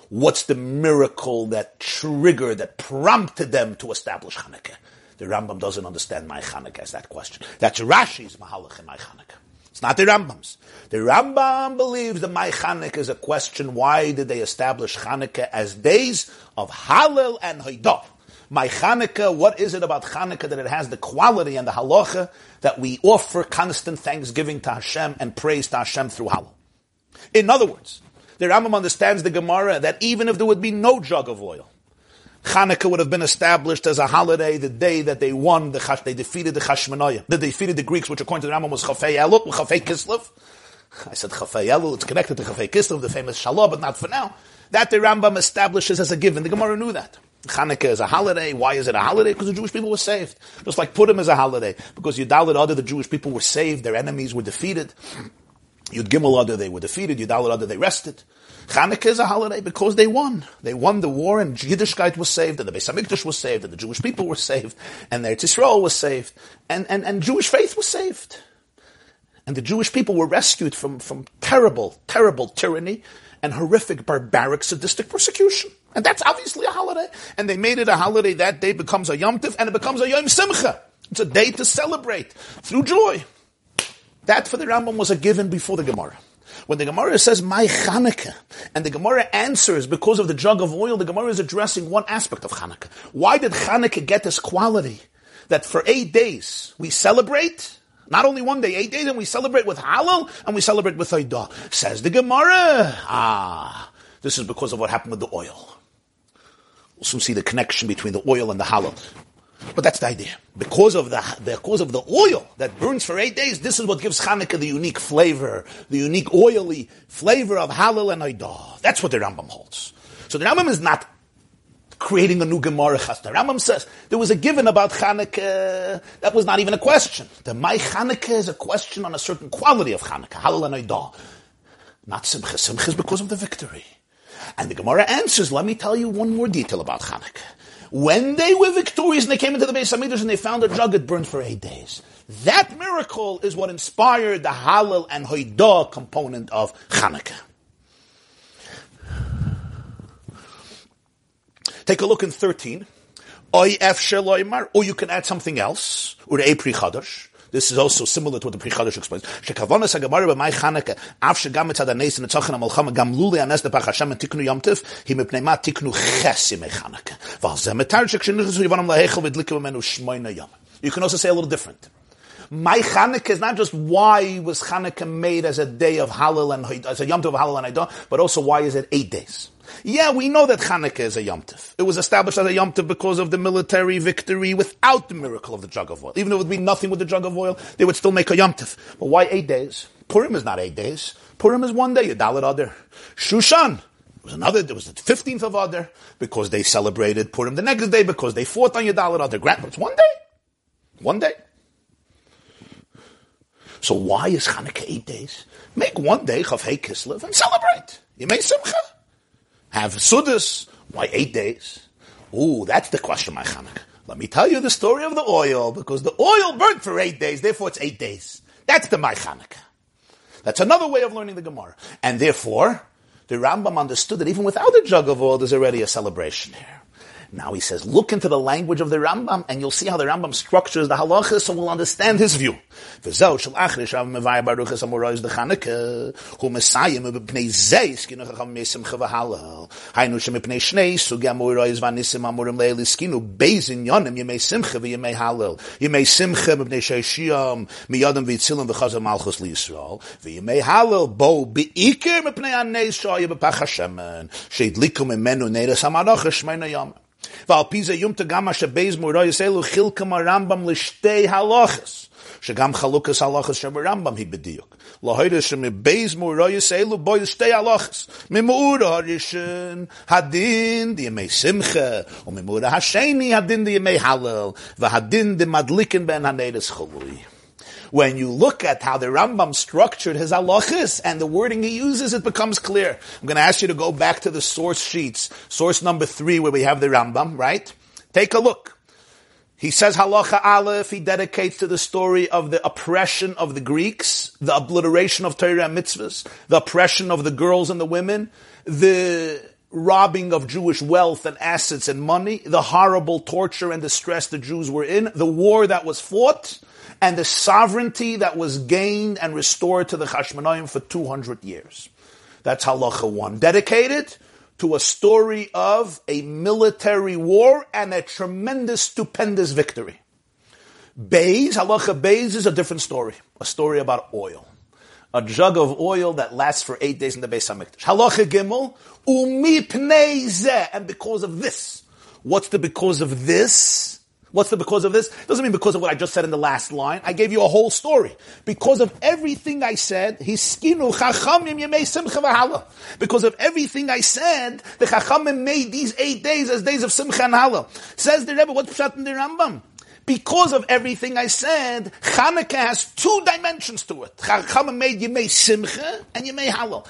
What's the miracle that triggered, that prompted them to establish Hanukkah? The Rambam doesn't understand my Hanukkah as that question. That's Rashi's Mahalach in my Hanukkah. It's not the Rambam's. The Rambam believes that my Hanukkah is a question, why did they establish Hanukkah as days of Hallel and Haidah? My Chanukah, what is it about Chanukah that it has the quality and the halacha that we offer constant thanksgiving to Hashem and praise to Hashem through Halal? In other words, the Rambam understands the Gemara that even if there would be no jug of oil, Chanukah would have been established as a holiday the day that they won the they defeated the Chashmonaya, that they defeated the Greeks, which according to the Rambam was Chafei Elul, Chafei Kislev. I said Chafei Elul, it's connected to Chafei Kislev, the famous Shalah, but not for now. That the Rambam establishes as a given. The Gemara knew that. Hanukkah is a holiday. Why is it a holiday? Because the Jewish people were saved. Just like Purim is a holiday. Because Yudalit Adar, the Jewish people were saved, their enemies were defeated. Yud Gimel Adar, they were defeated. Yudalit Adar, they rested. Hanukkah is a holiday because they won. They won the war and Yiddishkeit was saved, and the Beis HaMikdash was saved, and the Jewish people were saved, and their Yisrael was saved, and, and, and Jewish faith was saved. And the Jewish people were rescued from, from terrible, terrible tyranny and horrific, barbaric, sadistic persecution. And that's obviously a holiday. And they made it a holiday. That day becomes a Yom Tiv, and it becomes a Yom Simcha. It's a day to celebrate through joy. That for the Rambam was a given before the Gemara. When the Gemara says, my Chanukah, and the Gemara answers because of the jug of oil, the Gemara is addressing one aspect of Chanukah. Why did Chanukah get this quality? That for eight days we celebrate, not only one day, eight days, and we celebrate with Halal, and we celebrate with Aidah. Says the Gemara, ah, this is because of what happened with the oil. We'll soon see the connection between the oil and the Halal. But that's the idea. Because of the, because of the oil that burns for eight days, this is what gives Hanukkah the unique flavor, the unique oily flavor of Halal and Aidah. That's what the Rambam holds. So the Rambam is not creating a new Gemara Chas. The Rambam says there was a given about Hanukkah that was not even a question. The my Hanukkah is a question on a certain quality of Hanukkah, Halal and Aidah. Not Simcha. Simcha is because of the victory. And the Gemara answers, let me tell you one more detail about Hanukkah. When they were victorious and they came into the Beis Hamikdash and they found a jug that burned for eight days. That miracle is what inspired the Halal and Hoidah component of Hanukkah. Take a look in 13. Or you can add something else. Or Pri Chadash. This is also similar to what the Pri Chadash explains. Shekavonas haGemara b'may Chanukah, av shegam etzad anes in etzochan amalchama gam luli anes de pach Hashem tiknu yom tiv, hi mepnei ma tiknu ches yimei Chanukah. Val zeh metar yivanam lahechel v'dlikim amenu shmoyna yom. You can also say a little different. My Chanukah is not just why was Chanukah made as a day of Halal and as a Yom Tov of Halal and Haidah, but also why is it eight days? Yeah, we know that Chanukah is a Yom Tov. It was established as a Yom Tov because of the military victory without the miracle of the jug of oil. Even though it would be nothing with the jug of oil, they would still make a Yom Tov. But why eight days? Purim is not eight days. Purim is one day, Yadalit Adar. Shushan, it was another, it was the 15th of Adar, because they celebrated Purim the next day, because they fought on Yadalit Adar. It's one day. One day. So why is Hanukkah eight days? Make one day Chavhei Kislev and celebrate. You make Simcha. Have Sudas. Why eight days? Ooh, that's the question, my Hanukkah. Let me tell you the story of the oil, because the oil burnt for eight days, therefore it's eight days. That's the my Hanukkah. That's another way of learning the Gemara. And therefore, the Rambam understood that even without a jug of oil, there's already a celebration here. Now he says, look into the language of the Rambam, and you'll see how the Rambam structures the halachas, so we'll understand his view. ועל פי זה יומתא גם מה שבייז מורויס אלו חילקם הרמב"ם לשתי הלוכס. שגם חלוקס הלוכס שברמב"ם היא בדיוק. להוידע שמבייז מורויס אלו בוי שתי הלוכס. ממאור הראשון הדין דימי שמחה, וממאור השני הדין דימי הלל, והדין דמדליקן בין הנדס חולוי. When you look at how the Rambam structured his halachas and the wording he uses, it becomes clear. I'm going to ask you to go back to the source sheets, source number three, where we have the Rambam, right? Take a look. He says halacha aleph, he dedicates to the story of the oppression of the Greeks, the obliteration of Torah and mitzvahs, the oppression of the girls and the women, the robbing of Jewish wealth and assets and money, the horrible torture and distress the Jews were in, the war that was fought, and the sovereignty that was gained and restored to the Chashmonaim for 200 years. That's halacha one. Dedicated to a story of a military war and a tremendous, stupendous victory. Beis, halacha Beis is a different story. A story about oil. A jug of oil that lasts for eight days in the Beis HaMikdash. Halacha Gimel, umi pnei and because of this. What's the because of this? What's the because of this? Doesn't mean because of what I just said in the last line. I gave you a whole story. Because of everything I said, hiskinu chachamim yemei simcha v'hala. Because of everything I said, the chachamim made these eight days as days of simcha and hala. Says the Rebbe, what's pshat in the Rambam? Because of everything I said, Chanukah has two dimensions to it. Chachamim made yemei simcha and yemei hala.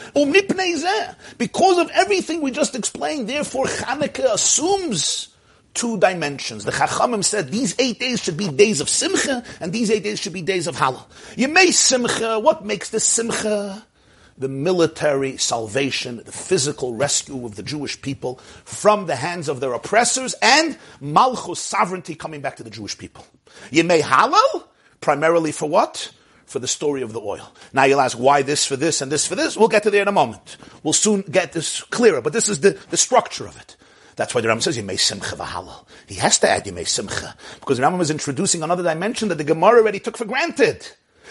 Because of everything we just explained, therefore Chanukah assumes two dimensions. The Chachamim said these eight days should be days of Simcha, and these eight days should be days of Halal. You may Simcha, what makes the Simcha? The military salvation, the physical rescue of the Jewish people from the hands of their oppressors, and Malchus sovereignty coming back to the Jewish people. You may Halal, primarily for what? for the story of the oil. Now you'll ask why this for this and this for this. We'll get to there in a moment. We'll soon get this clearer, but this is the, the structure of it. That's why the Rambam says Yemei Simcha v'Halal. He has to add Yemei Simcha because the Rambam is introducing another dimension that the Gemara already took for granted.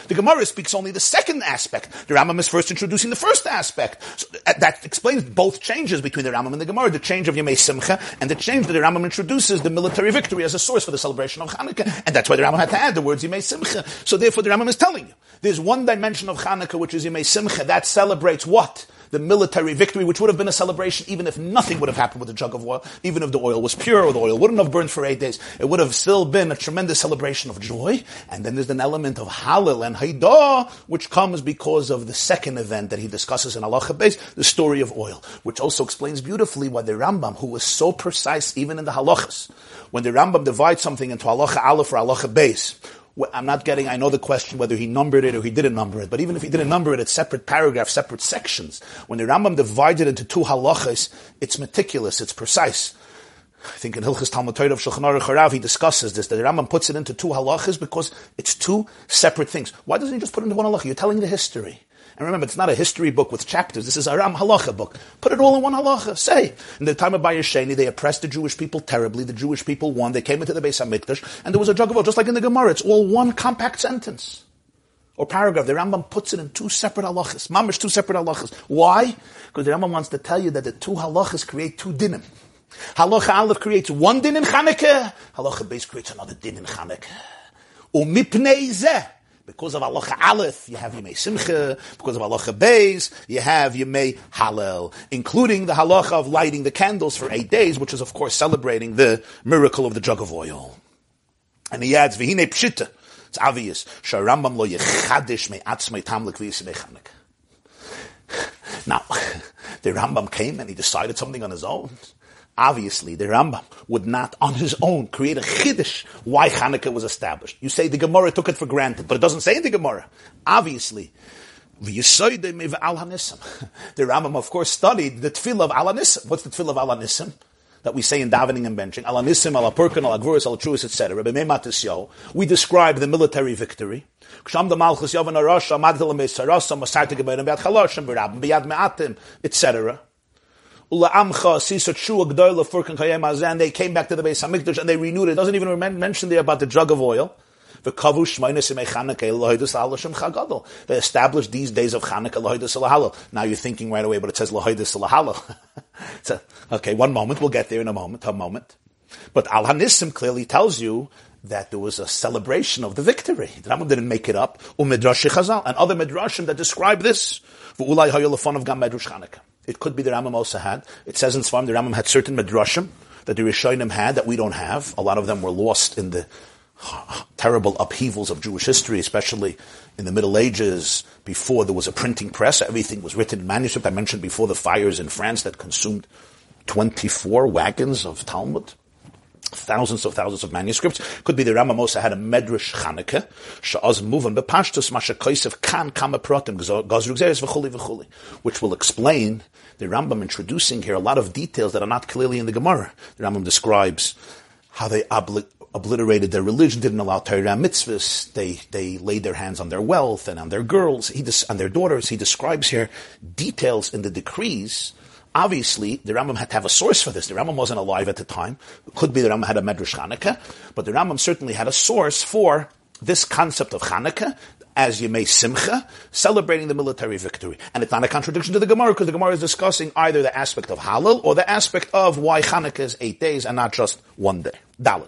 The Gemara speaks only the second aspect. The Rambam is first introducing the first aspect. So uh, that explains both changes between the Rambam and the Gemara. The change of Yemei Simcha and the change that the Rambam introduces the military victory as a source for the celebration of Hanukkah. And that's why the Rambam had to add the words Yemei Simcha. So therefore the Rambam is telling you, there's one dimension of Hanukkah which is Yemei Simcha that celebrates what? The military victory, which would have been a celebration even if nothing would have happened with the jug of oil, even if the oil was pure or the oil wouldn't have burned for eight days. It would have still been a tremendous celebration of joy. And then there's an element of halal and haidah, which comes because of the second event that he discusses in Allah Beis, the story of oil, which also explains beautifully why the Rambam, who was so precise even in the halachas, when the Rambam divides something into halacha aleph or halacha base, I'm not getting, I know the question whether he numbered it or he didn't number it, but even if he didn't number it, it's separate paragraphs, separate sections. When the Rambam divides it into two halachas, it's meticulous, it's precise. I think in Hilchas Talmud Torah of Shulchan Aruch Harav, he discusses this, that the Rambam puts it into two halachas because it's two separate things. Why doesn't he just put it into one halacha? You're telling the history. And remember, it's not a history book with chapters. This is a Ram halacha book. Put it all in one halacha. Say, in the time of Bayesheni, they oppressed the Jewish people terribly. The Jewish people won. They came into the Beis Hamikdash, and there was a jug of oil, just like in the Gemara. It's all one compact sentence or paragraph. The Rambam puts it in two separate halachas. Mamish, two separate halachas. Why? Because the Rambam wants to tell you that the two halachas create two dinim. Halacha Aleph creates one din in Chanukah. Halacha Beis creates another din in Chanukah. Umipnei zeh. Because of Allah Aleph, you have Yemei Simcha. Because of Allah Beis, you have Yemei Halel, including the halacha of lighting the candles for eight days, which is of course celebrating the miracle of the jug of oil. And he adds, V'hine Pshita. It's obvious. Sharambam lo yechadish tamlik Now, the Rambam came and he decided something on his own. Obviously, the Rambam would not on his own create a chiddush why Hanukkah was established. You say the Gemara took it for granted, but it doesn't say in the Gemara. Obviously, the Rambam, of course, studied the tefillah of Alanissim. What's the tefillah of Alanissim? That we say in davening and benching. Alanissim, ala purkan, ala gvuris, ala truis, etc. We describe the military victory. Etc. Azan. They came back to the base Hamikdash and they renewed it. It doesn't even mention there about the jug of oil. They established these days of Chanukah Now you're thinking right away, but it says so, okay, one moment. We'll get there in a moment. A moment. But Al Hanissim clearly tells you that there was a celebration of the victory. The Rambam didn't make it up. And other midrashim that describe this. V'ulai hayolafon of Gam Medrash Chanukah. It could be the Rambam also had. It says in Sfarim the Rambam had certain midrashim that the Rishonim had that we don't have. A lot of them were lost in the terrible upheavals of Jewish history, especially in the Middle Ages, before there was a printing press. Everything was written in manuscript. I mentioned before the fires in France that consumed 24 wagons of Talmud thousands of thousands of manuscripts. Could be the Ramamosa had a Medrash Chanukah, Muvan, Bepashtus Masha Koisev Kan Kama Zeres V'chuli V'chuli, which will explain the Rambam introducing here a lot of details that are not clearly in the Gemara. The Rambam describes how they obli- obliterated their religion, didn't allow Torah mitzvahs, they, they laid their hands on their wealth and on their girls, he des- their daughters. He describes here details in the decrees Obviously, the Rambam had to have a source for this. The Rambam wasn't alive at the time. It could be the Rambam had a Medrash Chanukah, but the Rambam certainly had a source for this concept of Chanukah as Yemei Simcha, celebrating the military victory. And it's not a contradiction to the Gemara, because the Gemara is discussing either the aspect of Halal or the aspect of why Chanukah is eight days and not just one day. Dalit.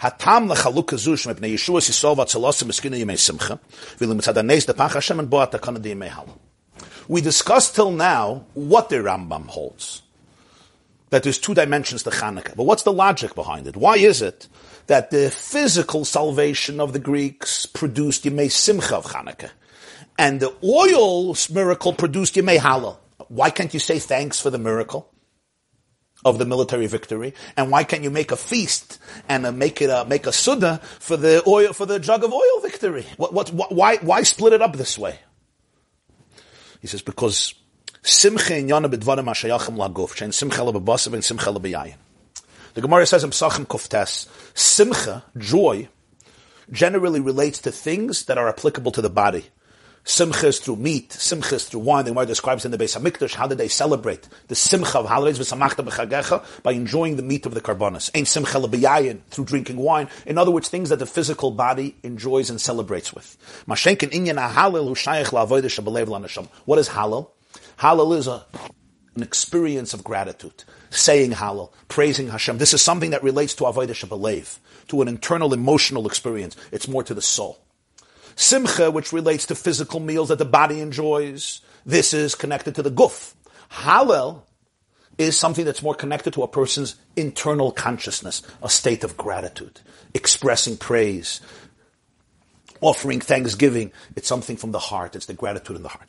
Hatam lechaluk zush mepnei Yeshua Yisrael vatzalosim eskina yimei simcha, v'lim tzadanes depach Hashem and bo atakana di yimei halal. We discussed till now what the Rambam holds. That there's two dimensions to Hanukkah. But what's the logic behind it? Why is it that the physical salvation of the Greeks produced Yemei Simcha of Hanukkah? And the oil miracle produced Yemei Halal. Why can't you say thanks for the miracle? of the military victory, and why can't you make a feast and uh, make it a, make a suda for the oil for the jug of oil victory? What, what, why why split it up this way? He says, because simcha in yana b'dvarim hashayachim laguf, shein simcha lebebasav and simcha lebeyayin. The Gemara says in Psachim Kuftes, simcha, joy, generally relates to things that are applicable to the body. Simcha is through meat, simchas through wine. The Gemara describes in the Beis Hamikdash how did they celebrate the simcha of holidays v'samachta b'chagecha by enjoying the meat of the karbonis. Ain't simcha lebeyayin through drinking wine. In other words, things that the physical body enjoys and celebrates with. Mashenkin inyan halal hu shayich la'avodah shabalev lanasham. What is halal? Halal is a, an experience of gratitude. Saying halal, praising Hashem. This is something that relates to avodah shabalev, to an internal emotional experience. It's more to the soul. Simcha, which relates to physical meals that the body enjoys, this is connected to the guf. Hallel is something that's more connected to a person's internal consciousness, a state of gratitude, expressing praise, offering thanksgiving. It's something from the heart. It's the gratitude in the heart.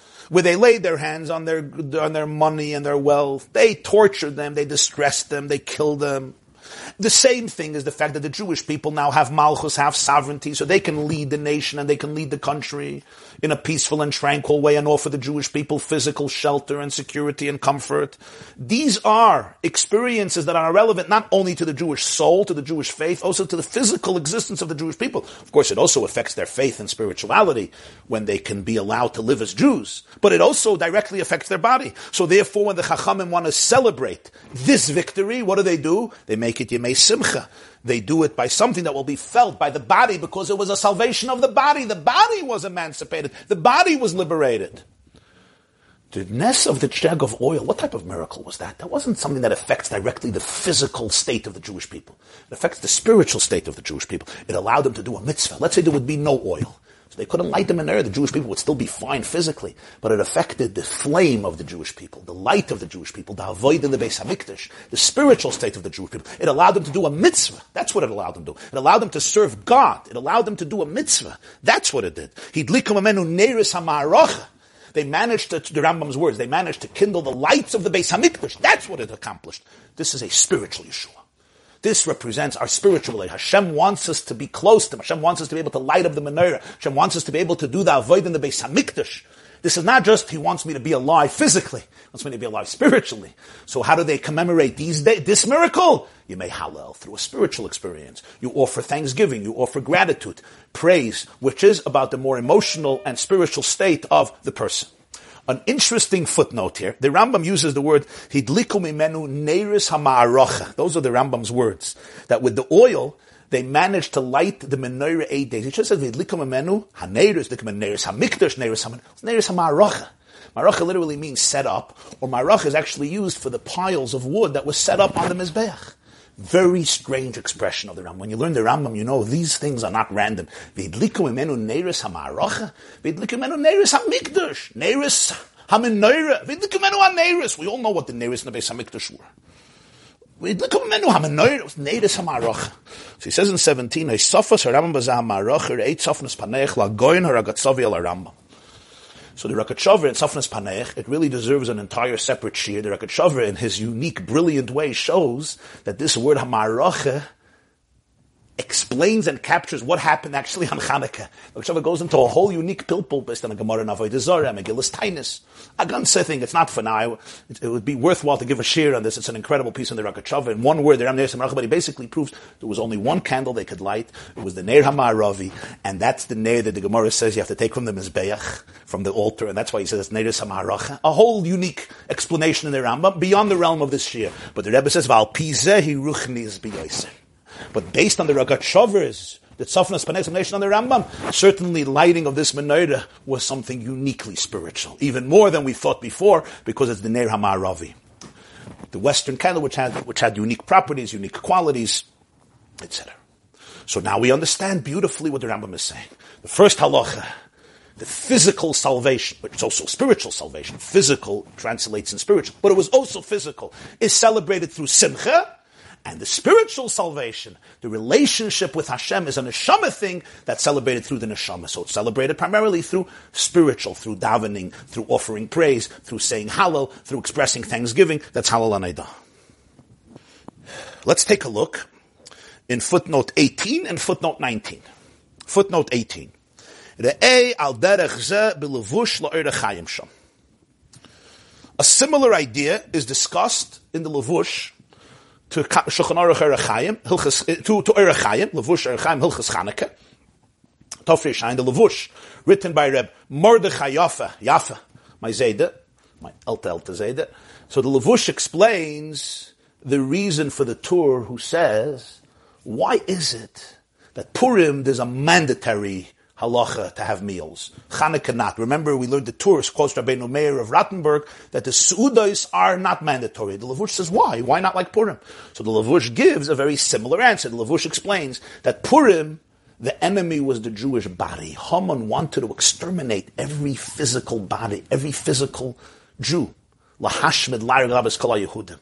where they laid their hands on their, on their money and their wealth. They tortured them, they distressed them, they killed them. The same thing is the fact that the Jewish people now have malchus, have sovereignty, so they can lead the nation and they can lead the country in a peaceful and tranquil way and offer the Jewish people physical shelter and security and comfort. These are experiences that are relevant not only to the Jewish soul, to the Jewish faith, also to the physical existence of the Jewish people. Of course, it also affects their faith and spirituality when they can be allowed to live as Jews, but it also directly affects their body. So therefore, when the Chachamim want to celebrate this victory, what do they do? They make it Yemei Simcha. They do it by something that will be felt by the body because it was a salvation of the body. The body was emancipated. The body was liberated. The ness of the jug of oil, what type of miracle was that? That wasn't something that affects directly the physical state of the Jewish people. It affects the spiritual state of the Jewish people. It allowed them to do a mitzvah. Let's say there would be no oil. So they couldn't light them in there. The Jewish people would still be fine physically, but it affected the flame of the Jewish people, the light of the Jewish people, the avoid in the Beis Hamikdash, the spiritual state of the Jewish people. It allowed them to do a mitzvah. That's what it allowed them to do. It allowed them to serve God. It allowed them to do a mitzvah. That's what it did. They managed to, the Rambam's words, they managed to kindle the lights of the Beis Hamikdash. That's what it accomplished. This is a spiritual Yeshua. This represents our spiritual life. Hashem wants us to be close to him. Hashem wants us to be able to light up the menorah. Hashem wants us to be able to do the avoid in the Beis Hamikdash. This is not just He wants me to be alive physically. He wants me to be alive spiritually. So how do they commemorate these day, this miracle? You may hallel through a spiritual experience. You offer thanksgiving. You offer gratitude, praise, which is about the more emotional and spiritual state of the person. An interesting footnote here. The Rambam uses the word hidliku mimenu neiris hama'arocha. Those are the Rambam's words. That with the oil, they managed to light the menorah eight days. It just says hidliku mimenu haneiris, neiris hamikdash, neiris hama'arocha. Maracha literally means set up, or maracha is actually used for the piles of wood that was set up on the Mizbeach. Very strange expression of the Rambam. When you learn the Rambam, you know these things are not random. V'idliku imenu neiris ha'maracha, v'idliku imenu neiris ha'mikdash, neiris ha'menoira, v'idliku imenu ha'neiris. We all know what the neiris and the Beis ha'mikdash were. V'idliku imenu ha'menoira, neiris ha'maracha. So he says in 17, Eisofas ha'rambam b'zah ha'maracha, re'eit sofnas paneich la'goyin ha'ragatzovi al-rambam. So the Rogatchover in Safnas Panech, it really deserves an entire separate shir. The Rogatchover, in his unique, brilliant way, shows that this word Hamaracha explains and captures what happened actually on Hanukkah. Rosh goes into a whole unique pilpul based on a Gemara in Avodah Zorah, Megillus Tainus. A ganze thing. It's not for now. It, it, would be worthwhile to give a share on this. It's an incredible piece in the Rogatchover. In one word, the Ram but he basically proves there was only one candle they could light. It was the Neir Hamaravi, and that's the Neir that the Gemara says you have to take from the Mizbeach, from the altar, and that's why he says it's Neir Hamaracha. A whole unique explanation in the Rambam beyond the realm of this shir. But the Rebbe says, Val Pizehi Ruchnis Biyoser. But based on the Rogatchover's, the Tzafnas explanation on the Rambam, certainly lighting of this menorah was something uniquely spiritual, even more than we thought before, because it's the Ner Hamaravi. The Western candle, which had, which had unique properties, unique qualities, etc. So now we understand beautifully what the Rambam is saying. The first halacha, the physical salvation, but it's also spiritual salvation. Physical translates in spiritual, but it was also physical, is celebrated through simcha, and the spiritual salvation, the relationship with Hashem is a neshama thing that's celebrated through the neshama. So it's celebrated primarily through spiritual, through davening, through offering praise, through saying hallel, through expressing thanksgiving. That's hallel anaidah. Let's take a look in footnote 18 and footnote 19. Footnote 18. A similar idea is discussed in the Levush to Shulchan Aruch Erechayim, eh, to, to Erechayim, Levush Erechayim, Hilchas Chanukah, Tofri Shain, the Levush, written by Reb Mordechai Yafa, Yafa, my Zayda, my Elta Elta Zayda. So the Levush explains the reason for the Tur who says, why is it that Purim there's a mandatory halacha to have meals. Chanukah not. Remember, we learned the Tur's, quotes Rabbeinu Meir of Rothenburg, that the suudos are not mandatory. The Lavush says, why? Why not like Purim? So the Lavush gives a very similar answer. The Lavush explains that Purim, the enemy was the Jewish body. Haman wanted to exterminate every physical body, every physical Jew. The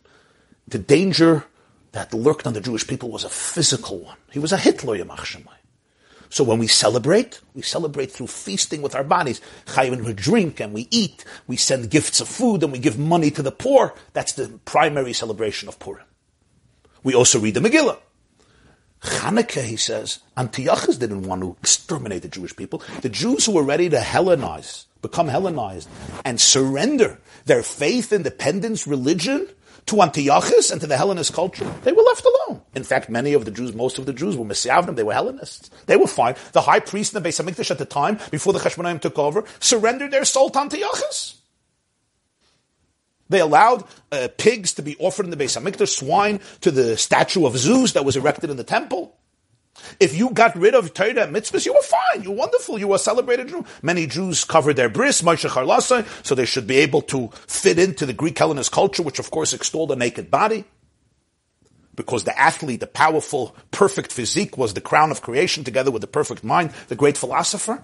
danger that lurked on the Jewish people was a physical one. He was a Hitler, Yamach Shemai. So when we celebrate, we celebrate through feasting with our bodies. Chayim, we drink and we eat. We send gifts of food and we give money to the poor. That's the primary celebration of Purim. We also read the Megillah. Hanukkah, he says, Antiochus didn't want to exterminate the Jewish people. The Jews who were ready to Hellenize, become Hellenized, and surrender their faith, independence, religion to Antiochus and to the Hellenist culture, they were left alone. In fact, many of the Jews, most of the Jews were Messiavnim, they were Hellenists. They were fine. The high priest in the Beis HaMikdash at the time, before the Cheshmonaim took over, surrendered their soul to Antiochus. They allowed uh, pigs to be offered in the Beis HaMikdash, swine to the statue of Zeus that was erected in the temple. If you got rid of Torah mitzvahs, you were fine. You were wonderful. You were a celebrated Jew. Many Jews covered their bris, Moshe so they should be able to fit into the Greek Hellenist culture, which of course extolled a naked body. Because the athlete, the powerful, perfect physique was the crown of creation together with the perfect mind, the great philosopher.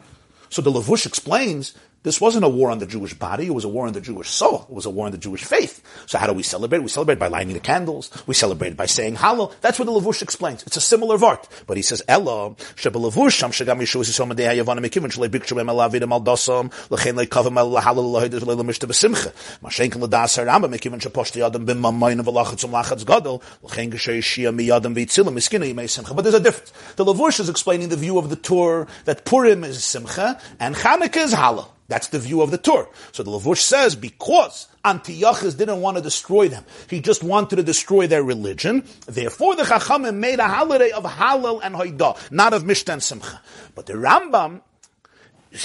So the Lavush explains this wasn't a war on the Jewish body, it was a war on the Jewish soul. It was a war on the Jewish faith. So how do we celebrate? We celebrate by lighting the candles. We celebrate by saying Hallel. That's what the Lavush explains. It's a similar vart. But he says, Ella, Sheba Lavush, Sham Shagam Yeshua Yisom Adei Hayavana Mekivin, Shalei Bikshum Em Alavidim Al Dosam, Lechein Lei Kavim El Hallel Lahid Lei Lemishta Besimcha, Mashenken Ladas Haramba Mekivin Shaposhti Adam Bim Mamayin Velachat Zum Lachatz Gadol, Lechein Geshay Shia Miyadam Vitzilim Miskina Yimei Simcha. But there's a difference. The Lavush is explaining the view of the Tur that Purim is Simcha and Chanukah is Hallel. That's the view of the Tur. So the Lavush says because Antiochus didn't want to destroy them, he just wanted to destroy their religion. Therefore, the Chachamim made a holiday of Hallel and Hoidah, not of Mishtan Simcha. But the Rambam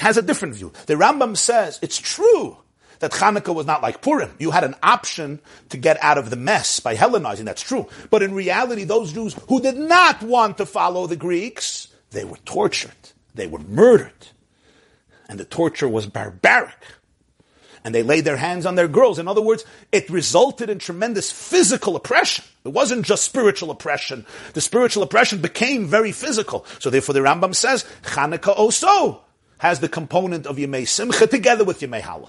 has a different view. The Rambam says it's true that Hanukkah was not like Purim. You had an option to get out of the mess by Hellenizing. That's true. But in reality, those Jews who did not want to follow the Greeks, they were tortured. They were murdered and the torture was barbaric. And they laid their hands on their girls. In other words, it resulted in tremendous physical oppression. It wasn't just spiritual oppression. The spiritual oppression became very physical. So therefore the Rambam says, Chanukah also has the component of Yemei Simcha together with Yemei Halal.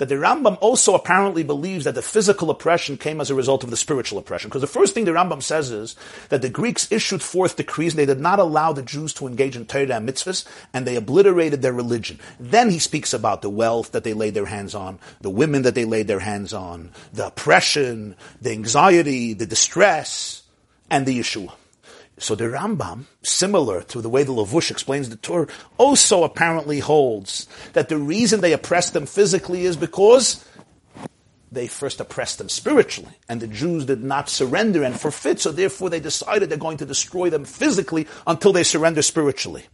that the Rambam also apparently believes that the physical oppression came as a result of the spiritual oppression. Because the first thing the Rambam says is that the Greeks issued forth decrees, and they did not allow the Jews to engage in Torah and mitzvahs, and they obliterated their religion. Then he speaks about the wealth that they laid their hands on, the women that they laid their hands on, the oppression, the anxiety, the distress, and the Yeshua. So the Rambam, similar to the way the Lavush explains the Tur, also apparently holds that the reason they oppressed them physically is because they first oppressed them spiritually, and the Jews did not surrender and forfeit, so therefore they decided they're going to destroy them physically until they surrender spiritually.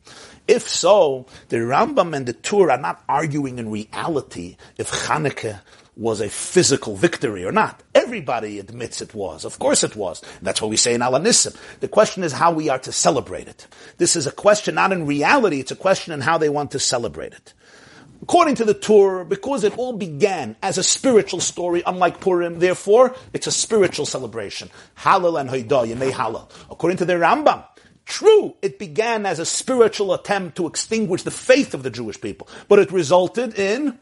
If so, the Rambam and the Tur are not arguing in reality if Hanukkah was a physical victory or not. Everybody admits it was. Of course it was. That's what we say in Alanissim. The question is how we are to celebrate it. This is a question not in reality, it's a question in how they want to celebrate it. According to the Tur, because it all began as a spiritual story, unlike Purim, therefore, it's a spiritual celebration. Halal and Hoidah, Yemei Halal. According to the Rambam, True, it began as a spiritual attempt to extinguish the faith of the Jewish people, but it resulted in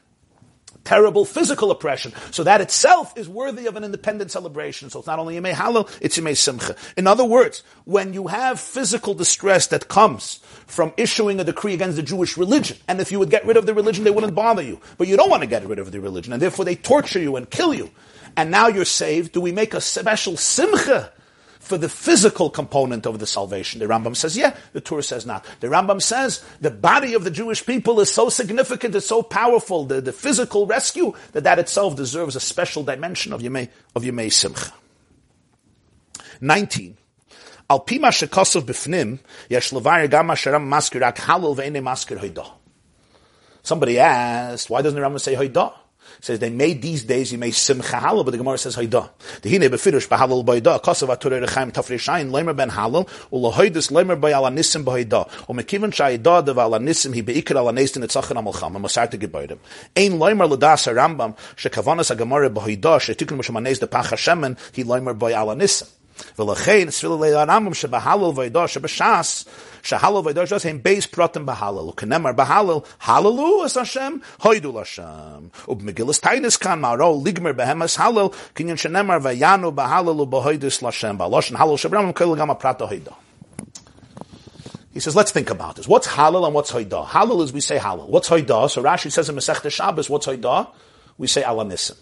terrible physical oppression. So that itself is worthy of an independent celebration. So it's not only Yemei Halal, it's Yemei Simcha. In other words, when you have physical distress that comes from issuing a decree against the Jewish religion, and if you would get rid of the religion, they wouldn't bother you. But you don't want to get rid of the religion, and therefore they torture you and kill you. And now you're saved. Do we make a special Simcha for the physical component of the salvation. The Rambam says, yeah. The Tur says not. The Rambam says the body of the Jewish people is so significant, it's so powerful, the, the physical rescue, that that itself deserves a special dimension of Yemei, of Yemei Simcha. 19. Al pima shekosov bifnim, yesh levar gam asheram maskir ak maskir hoidah. Somebody asked, why doesn't the Rambam say hoidah? Says they made these days you may simcha halal, but the Gemara says hayda. The hine befirush bahalal bayda kasav atur rechaim tafrishayin leimer ben halal ulahoydus leimer by ala nisim bayda umekivan shayda de ala nisim he beikar ala neistin etzachan amalcham masarte gebäude. Ein leimer ladas Rambam shekavanas a Gemara bayda shetikun mishmanes de pach Hashemen he leimer by ala nisim. V'lachein tzvila le'aramim shebahalal vayda shebashas Pratim halalu as Hashem hoidu. Ub Megillas Tainis kan maro ligmer behemas halal kinyan shenemar. B'aloshen halal hoida. He says, let's think about this. What's halal and what's hoida? Halal is we say halal. What's hoida? So Rashi says in Masech Shabbos, what's hoida? We say alanisim.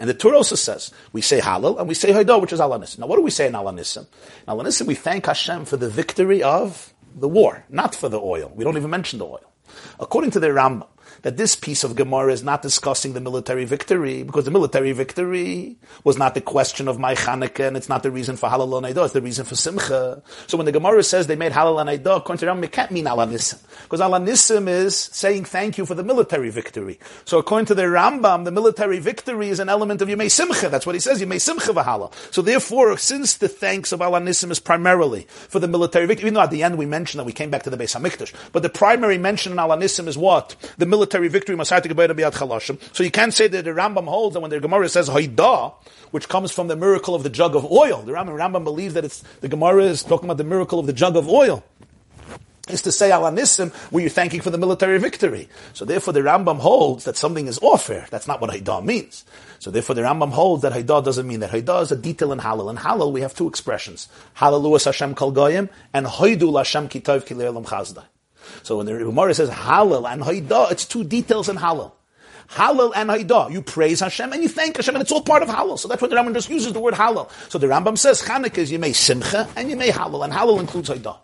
And the Tur also says, we say Halal and we say Haidah, which is Alanissim. Now what do we say in Alanissim? In Alanissim we thank Hashem for the victory of the war, not for the oil. We don't even mention the oil. According to the Rambam, that this piece of Gemara is not discussing the military victory, because the military victory was not the question of my Chanukah, and it's not the reason for Halal and it's the reason for Simcha. So when the Gemara says they made Halal and Eidah, according to Rambam, it can't mean Alanissim. Because Alanissim is saying thank you for the military victory. So according to the Rambam, the military victory is an element of Yemei Simcha. That's what he says, Yemei Simcha v'Halal. So therefore, since the thanks of Alanissim is primarily for the military victory, even though at the end we mentioned that we came back to the Beis HaMikdash, but the primary mention in Alanissim is what? The military military victory So you can't say that the Rambam holds that when the Gemara says Haidah, which comes from the miracle of the jug of oil. The Rambam, Rambam believes that it's the Gemara is talking about the miracle of the jug of oil is to say alanissim where you're thanking for the military victory. So therefore the Rambam holds that something is offer. That's not what Haidah means. So therefore the Rambam holds that Haidah doesn't mean that. Haidah is a detail in Halal. In Halal we have two expressions. Halalu Hashem kol goyim and Haidul Hashem kitayv kile'elam chazdai. So when the Gemara says Halal and Haidah, it's two details in Halal. Halal and Haidah. You praise Hashem and you thank Hashem, and it's all part of Halal. So that's what the Rambam just uses the word Halal. So the Rambam says Chanukah is you may Simcha and you may Halal, and Halal includes Haidah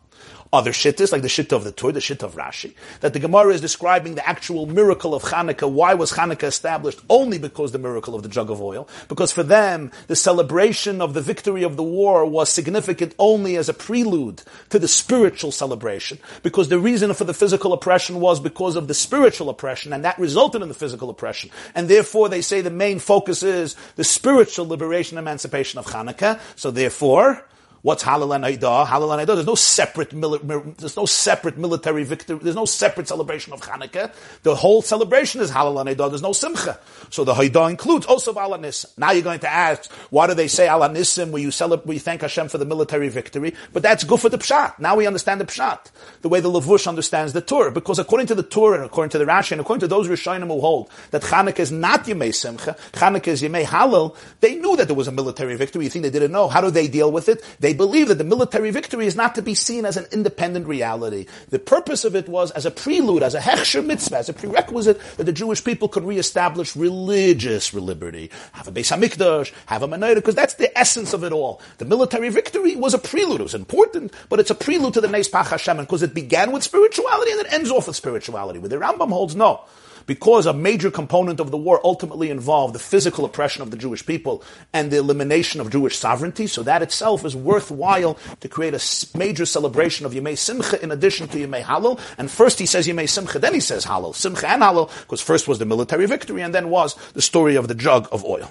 other shittas, like the shitta of the Tur, the shitta of Rashi, that the Gemara is describing the actual miracle of Hanukkah. Why was Hanukkah established? Only because the miracle of the jug of oil. Because for them, the celebration of the victory of the war was significant only as a prelude to the spiritual celebration. Because the reason for the physical oppression was because of the spiritual oppression, and that resulted in the physical oppression. And therefore, they say the main focus is the spiritual liberation, emancipation of Hanukkah. So therefore, What's Halal and Haidah? Halal and Haidah. There's no separate mili- there's no separate military victory. There's no separate celebration of Hanukkah. The whole celebration is Halal and Haidah. There's no Simcha. So the Haidah includes also Alanis. Now you're going to ask, why do they say Alanissim where you celebrate, you thank Hashem for the military victory? But that's good for the Pshat. Now we understand the Pshat. The way the Lavush understands the Tur. Because according to the Tur and according to the Rashi and according to those Rishonim who hold that Hanukkah is not Yemei Simcha, Hanukkah is Yemei Halal, they knew that there was a military victory. You think they didn't know? How do they deal with it? They believe that the military victory is not to be seen as an independent reality. The purpose of it was as a prelude, as a hechsher mitzvah, as a prerequisite that the Jewish people could reestablish religious liberty, have a Beis Hamikdash, have a Menorah, because that's the essence of it all. The military victory was a prelude. It was important, but it's a prelude to the Neis Pach Hashem, because it began with spirituality and it ends off with spirituality. Where the Rambam holds no because a major component of the war ultimately involved the physical oppression of the Jewish people and the elimination of Jewish sovereignty. So that itself is worthwhile to create a major celebration of Yemei Simcha in addition to Yemei Halal. And first he says Yemei Simcha, then he says Halal. Simcha and Halal, because first was the military victory and then was the story of the jug of oil.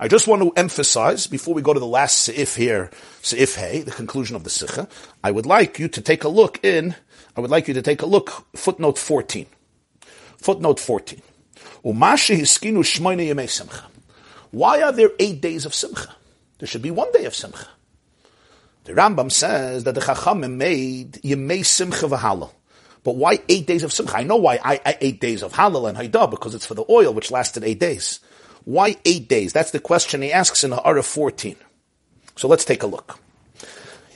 I just want to emphasize, before we go to the last seif here, seif hey, the conclusion of the sikha, I would like you to take a look in, I would like you to take a look, footnote 14. Footnote 14. Why are there eight days of Simcha? There should be one day of Simcha. The Rambam says that the Chachamim made Yemei Simcha v'Halal. But why eight days of Simcha? I know why I, I eight days of Halal and Haidah, because it's for the oil, which lasted eight days. Why eight days? That's the question he asks in the Ha'ara 14. So let's take a look.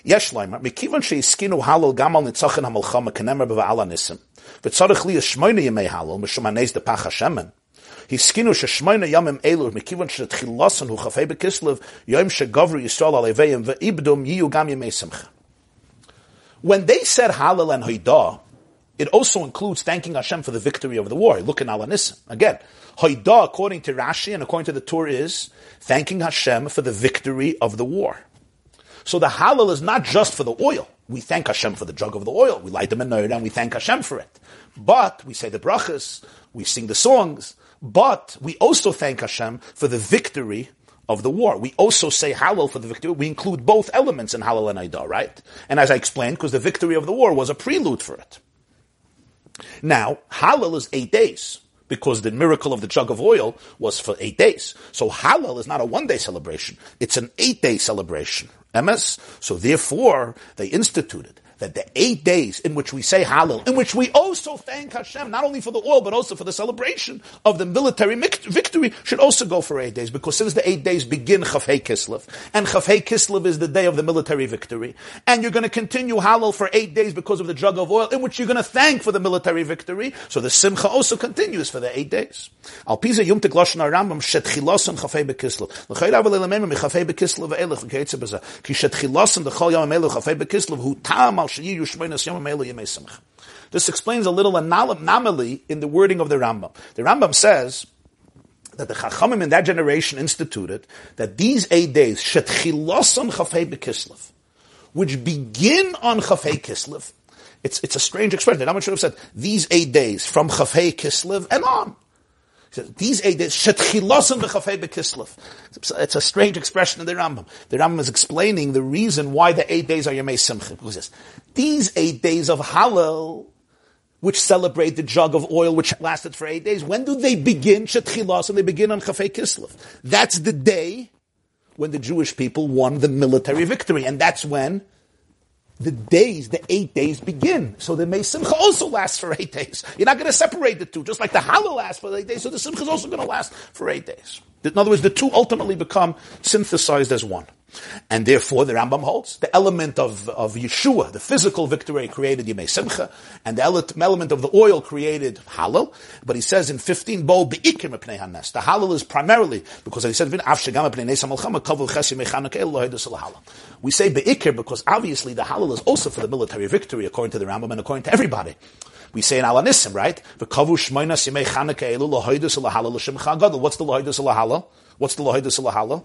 Yes, Leimer, Mekivon she'iskinu halal gamal nitzachim ha'malchama kenemer b'va'ala nisim. V'tzarech li yishmoyne yimei halal, mishum de pach Hiskinu sheshmoyne yamim elur, mikivon hu chafei bekislev, shegavru Yisrael yiyu gam yimei simcha. When they said halal and hoidah, it also includes thanking Hashem for the victory over the war. Look in Alanisim. Again, hoidah, according to Rashi and according to the Tur, is thanking Hashem for the victory of the war. So the halal is not just for the oil. We thank Hashem for the jug of the oil. We light the menorah and we thank Hashem for it. But we say the brachas, we sing the songs, but we also thank Hashem for the victory of the war. We also say halal for the victory. We include both elements in halal and aidah, right? And as I explained, because the victory of the war was a prelude for it. Now, halal is eight days because the miracle of the jug of oil was for eight days. So halal is not a one day celebration. It's an eight day celebration. MS. So therefore, they instituted that the eight days in which we say Hallel, in which we also thank Hashem, not only for the oil, but also for the celebration of the military victory, should also go for eight days, because since the eight days begin Chafei Kislev, and Chafei Kislev is the day of the military victory, and you're going to continue Hallel for eight days because of the jug of oil, in which you're going to thank for the military victory, so the Simcha also continues for the eight days. Al Pisa Yom Tegloshen Arambam, Shetchilosan Chafei Bekislev. L'chayr aval elemem Chafei Bekislev. Ki Shetchilosan D'chol Yom Hu Tam Al this explains a little anomaly in the wording of the Rambam. The Rambam says that the Chachamim in that generation instituted that these eight days, which begin on Chafei Kislev, it's, it's a strange expression. The Rambam should have said, these eight days from Chafei Kislev and on. These eight days, Shetchilosim v'chafei bekislev. It's a strange expression in the Rambam. The Rambam is explaining the reason why the eight days are Yemei Simcha. Because these eight days of Hallel, which celebrate the jug of oil which lasted for eight days, when do they begin? Shetchilosim, they begin on Chafei Kislev. That's the day when the Jewish people won the military victory. And that's when the days, the eight days begin. So the May Simcha also lasts for eight days. You're not going to separate the two, just like the Hallel lasts for eight days, so the Simcha is also going to last for eight days. In other words, the two ultimately become synthesized as one. And therefore, the Rambam holds the element of, of Yeshua, the physical victory, created Yemei Simcha, and the element of the oil created Halal. But he says in 15, Bo be'ikir mepnei hanes. The Halal is primarily, because he said, we say be'ikir because obviously the Halal is also for the military victory, according to the Rambam and according to everybody. We say in Alanissim, right? What's the Lahaidus Lahala? What's the Lahaidus Lahala?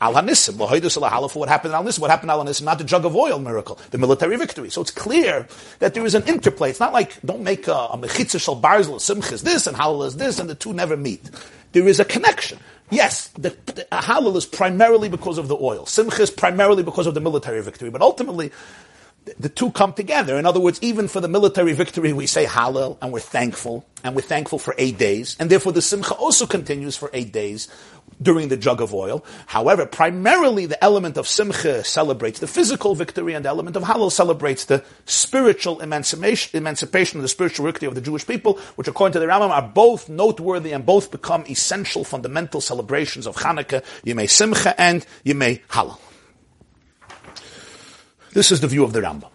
Al Hanissim, Lahoidus Al for what happened Al Nissim, what happened Al Nissim, not the jug of oil miracle, the military victory. So it's clear that there is an interplay. It's not like, don't make a, a mechitza shal barzel, simchis this and halal is this, and the two never meet. There is a connection. yes, the, the Hallel is primarily because of the oil. Simcha is primarily because of the military victory. But ultimately, the two come together. In other words, even for the military victory, we say Hallel and we're thankful, and we're thankful for eight days, and therefore the Simcha also continues for eight days during the jug of oil. However, primarily the element of Simcha celebrates the physical victory, and the element of Hallel celebrates the spiritual emancipation, emancipation the spiritual victory of the Jewish people, which according to the Rambam are both noteworthy and both become essential, fundamental celebrations of Hanukkah, Yemei Simcha and Yemei Hallel. This is the view of the Rambam.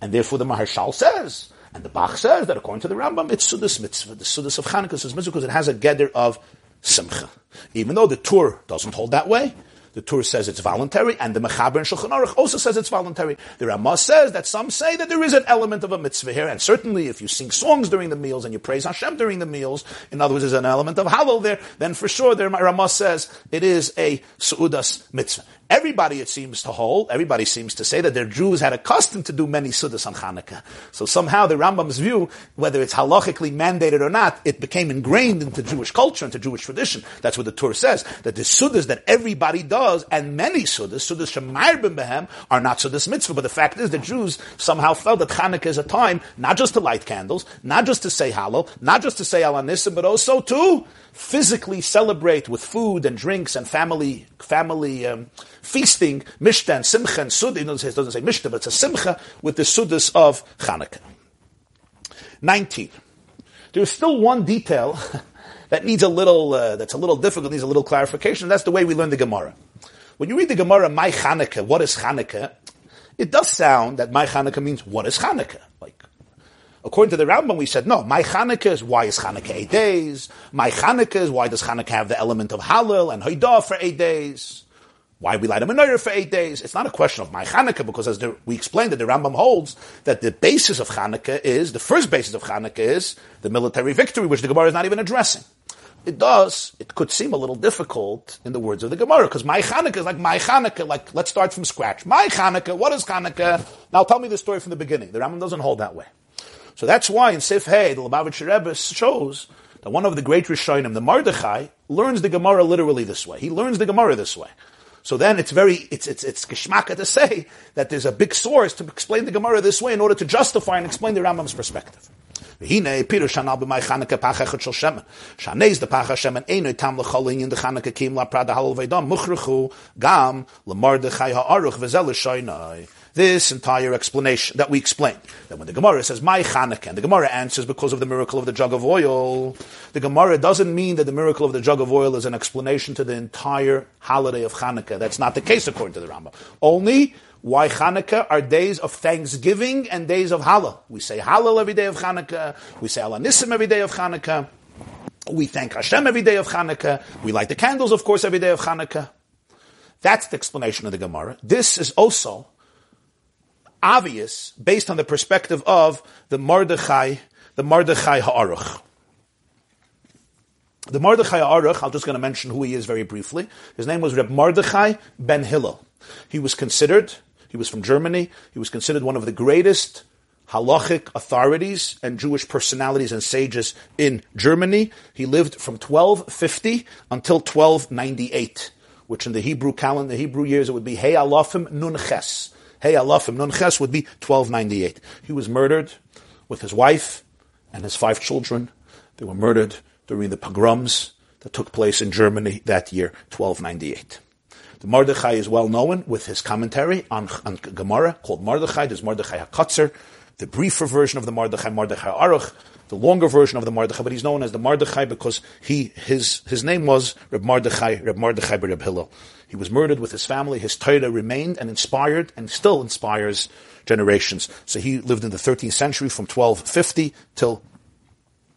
And therefore the Maharshal says, and the Bach says that according to the Rambam, it's Sudas mitzvah. The Sudas of Hanukkah is mitzvah because it has a gather of Simcha. Even though the Tur doesn't hold that way, the Tur says it's voluntary, and the Mechaber and Shulchan Aruch also says it's voluntary. The Ramah says that some say that there is an element of a mitzvah here, and certainly if you sing songs during the meals and you praise Hashem during the meals, in other words, there's an element of Hallel there, then for sure the Ramah says it is a Su'udas mitzvah. Everybody, it seems to hold, everybody seems to say that their Jews had a custom to do many Sudas on Hanukkah. So somehow the Rambam's view, whether it's halachically mandated or not, it became ingrained into Jewish culture, into Jewish tradition. That's what the Tur says, that the Sudas that everybody does, and many Sudas, Sudas Shemar Behem, are not Sudas mitzvah. But the fact is the Jews somehow felt that Hanukkah is a time not just to light candles, not just to say Hallel, not just to say Al but also to physically celebrate with food and drinks and family family um, feasting, mishtan, simcha, and suda. It doesn't say mishta, but it's a simcha with the sudas of Chanukah. 19. There's still one detail that needs a little, uh, that's a little difficult, needs a little clarification. That's the way we learn the Gemara. When you read the Gemara, my Chanukah, what is Chanukah? It does sound that my Chanukah means what is Chanukah? Like, According to the Rambam, we said, no, my Chanukah is why is Chanukah eight days? My Chanukah is why does Chanukah have the element of Hallel and Haidah for eight days? Why we light a menorah for eight days? It's not a question of my Chanukah, because as the, we explained that the Rambam holds that the basis of Chanukah is, the first basis of Chanukah is the military victory, which the Gemara is not even addressing. It does, it could seem a little difficult in the words of the Gemara, because my Chanukah is like my Chanukah, like, let's start from scratch. My Chanukah, what is Chanukah? Now tell me the story from the beginning. The Rambam doesn't hold that way. So that's why in Sif Hey, the Lubavitcher Rebbe shows that one of the great Rishonim, the Mordechai, learns the Gemara literally this way. He learns the Gemara this way. So then it's very, it's, it's, it's geschmacka to say that there's a big source to explain the Gemara this way in order to justify and explain the Rambam's perspective. Hanal b'may Chanukah pachachet shel shemen. Shanez the pacha shemen eino tam l'cholin in the Chanukah kim la prada halal veidam muchruchu gam l'mardechai ha'aruch v'zel l'shoinai this entire explanation that we explained. That when the Gemara says, my Chanukah, and the Gemara answers because of the miracle of the jug of oil, the Gemara doesn't mean that the miracle of the jug of oil is an explanation to the entire holiday of Chanukah. That's not the case according to the Rambam. Only why Chanukah are days of thanksgiving and days of Hallel. We say Hallel every day of Chanukah. We say Alanissim every day of Chanukah. We thank Hashem every day of Chanukah. We light the candles, of course, every day of Chanukah. That's the explanation of the Gemara. This is also obvious based on the perspective of the Mordechai, the Mordechai Ha'aruch. The Mordechai Ha'aruch, I'm just going to mention who he is very briefly. His name was Reb Mordechai ben Hillel. He was considered, he was from Germany, he was considered one of the greatest halachic authorities and Jewish personalities and sages in Germany. He lived from 1250 until 1298, which in the Hebrew calendar, the Hebrew years, it would be Hey Alafim Nun Ches. Hey Alafim Nun Ches would be 1298. He was murdered with his wife and his five children. They were murdered during the pogroms that took place in Germany that year, 1298. The Mordechai is well known with his commentary on, on Gemara called Mordechai. There's Mordechai HaKatzer, the briefer version of the Mordechai, Mordechai Aruch, the longer version of the Mordechai, but he's known as the Mordechai because he, his, his name was Reb Mordechai, Reb Mordechai Reb Hillel. He was murdered with his family. His Torah remained and inspired and still inspires generations. So he lived in the 13th century from 1250 till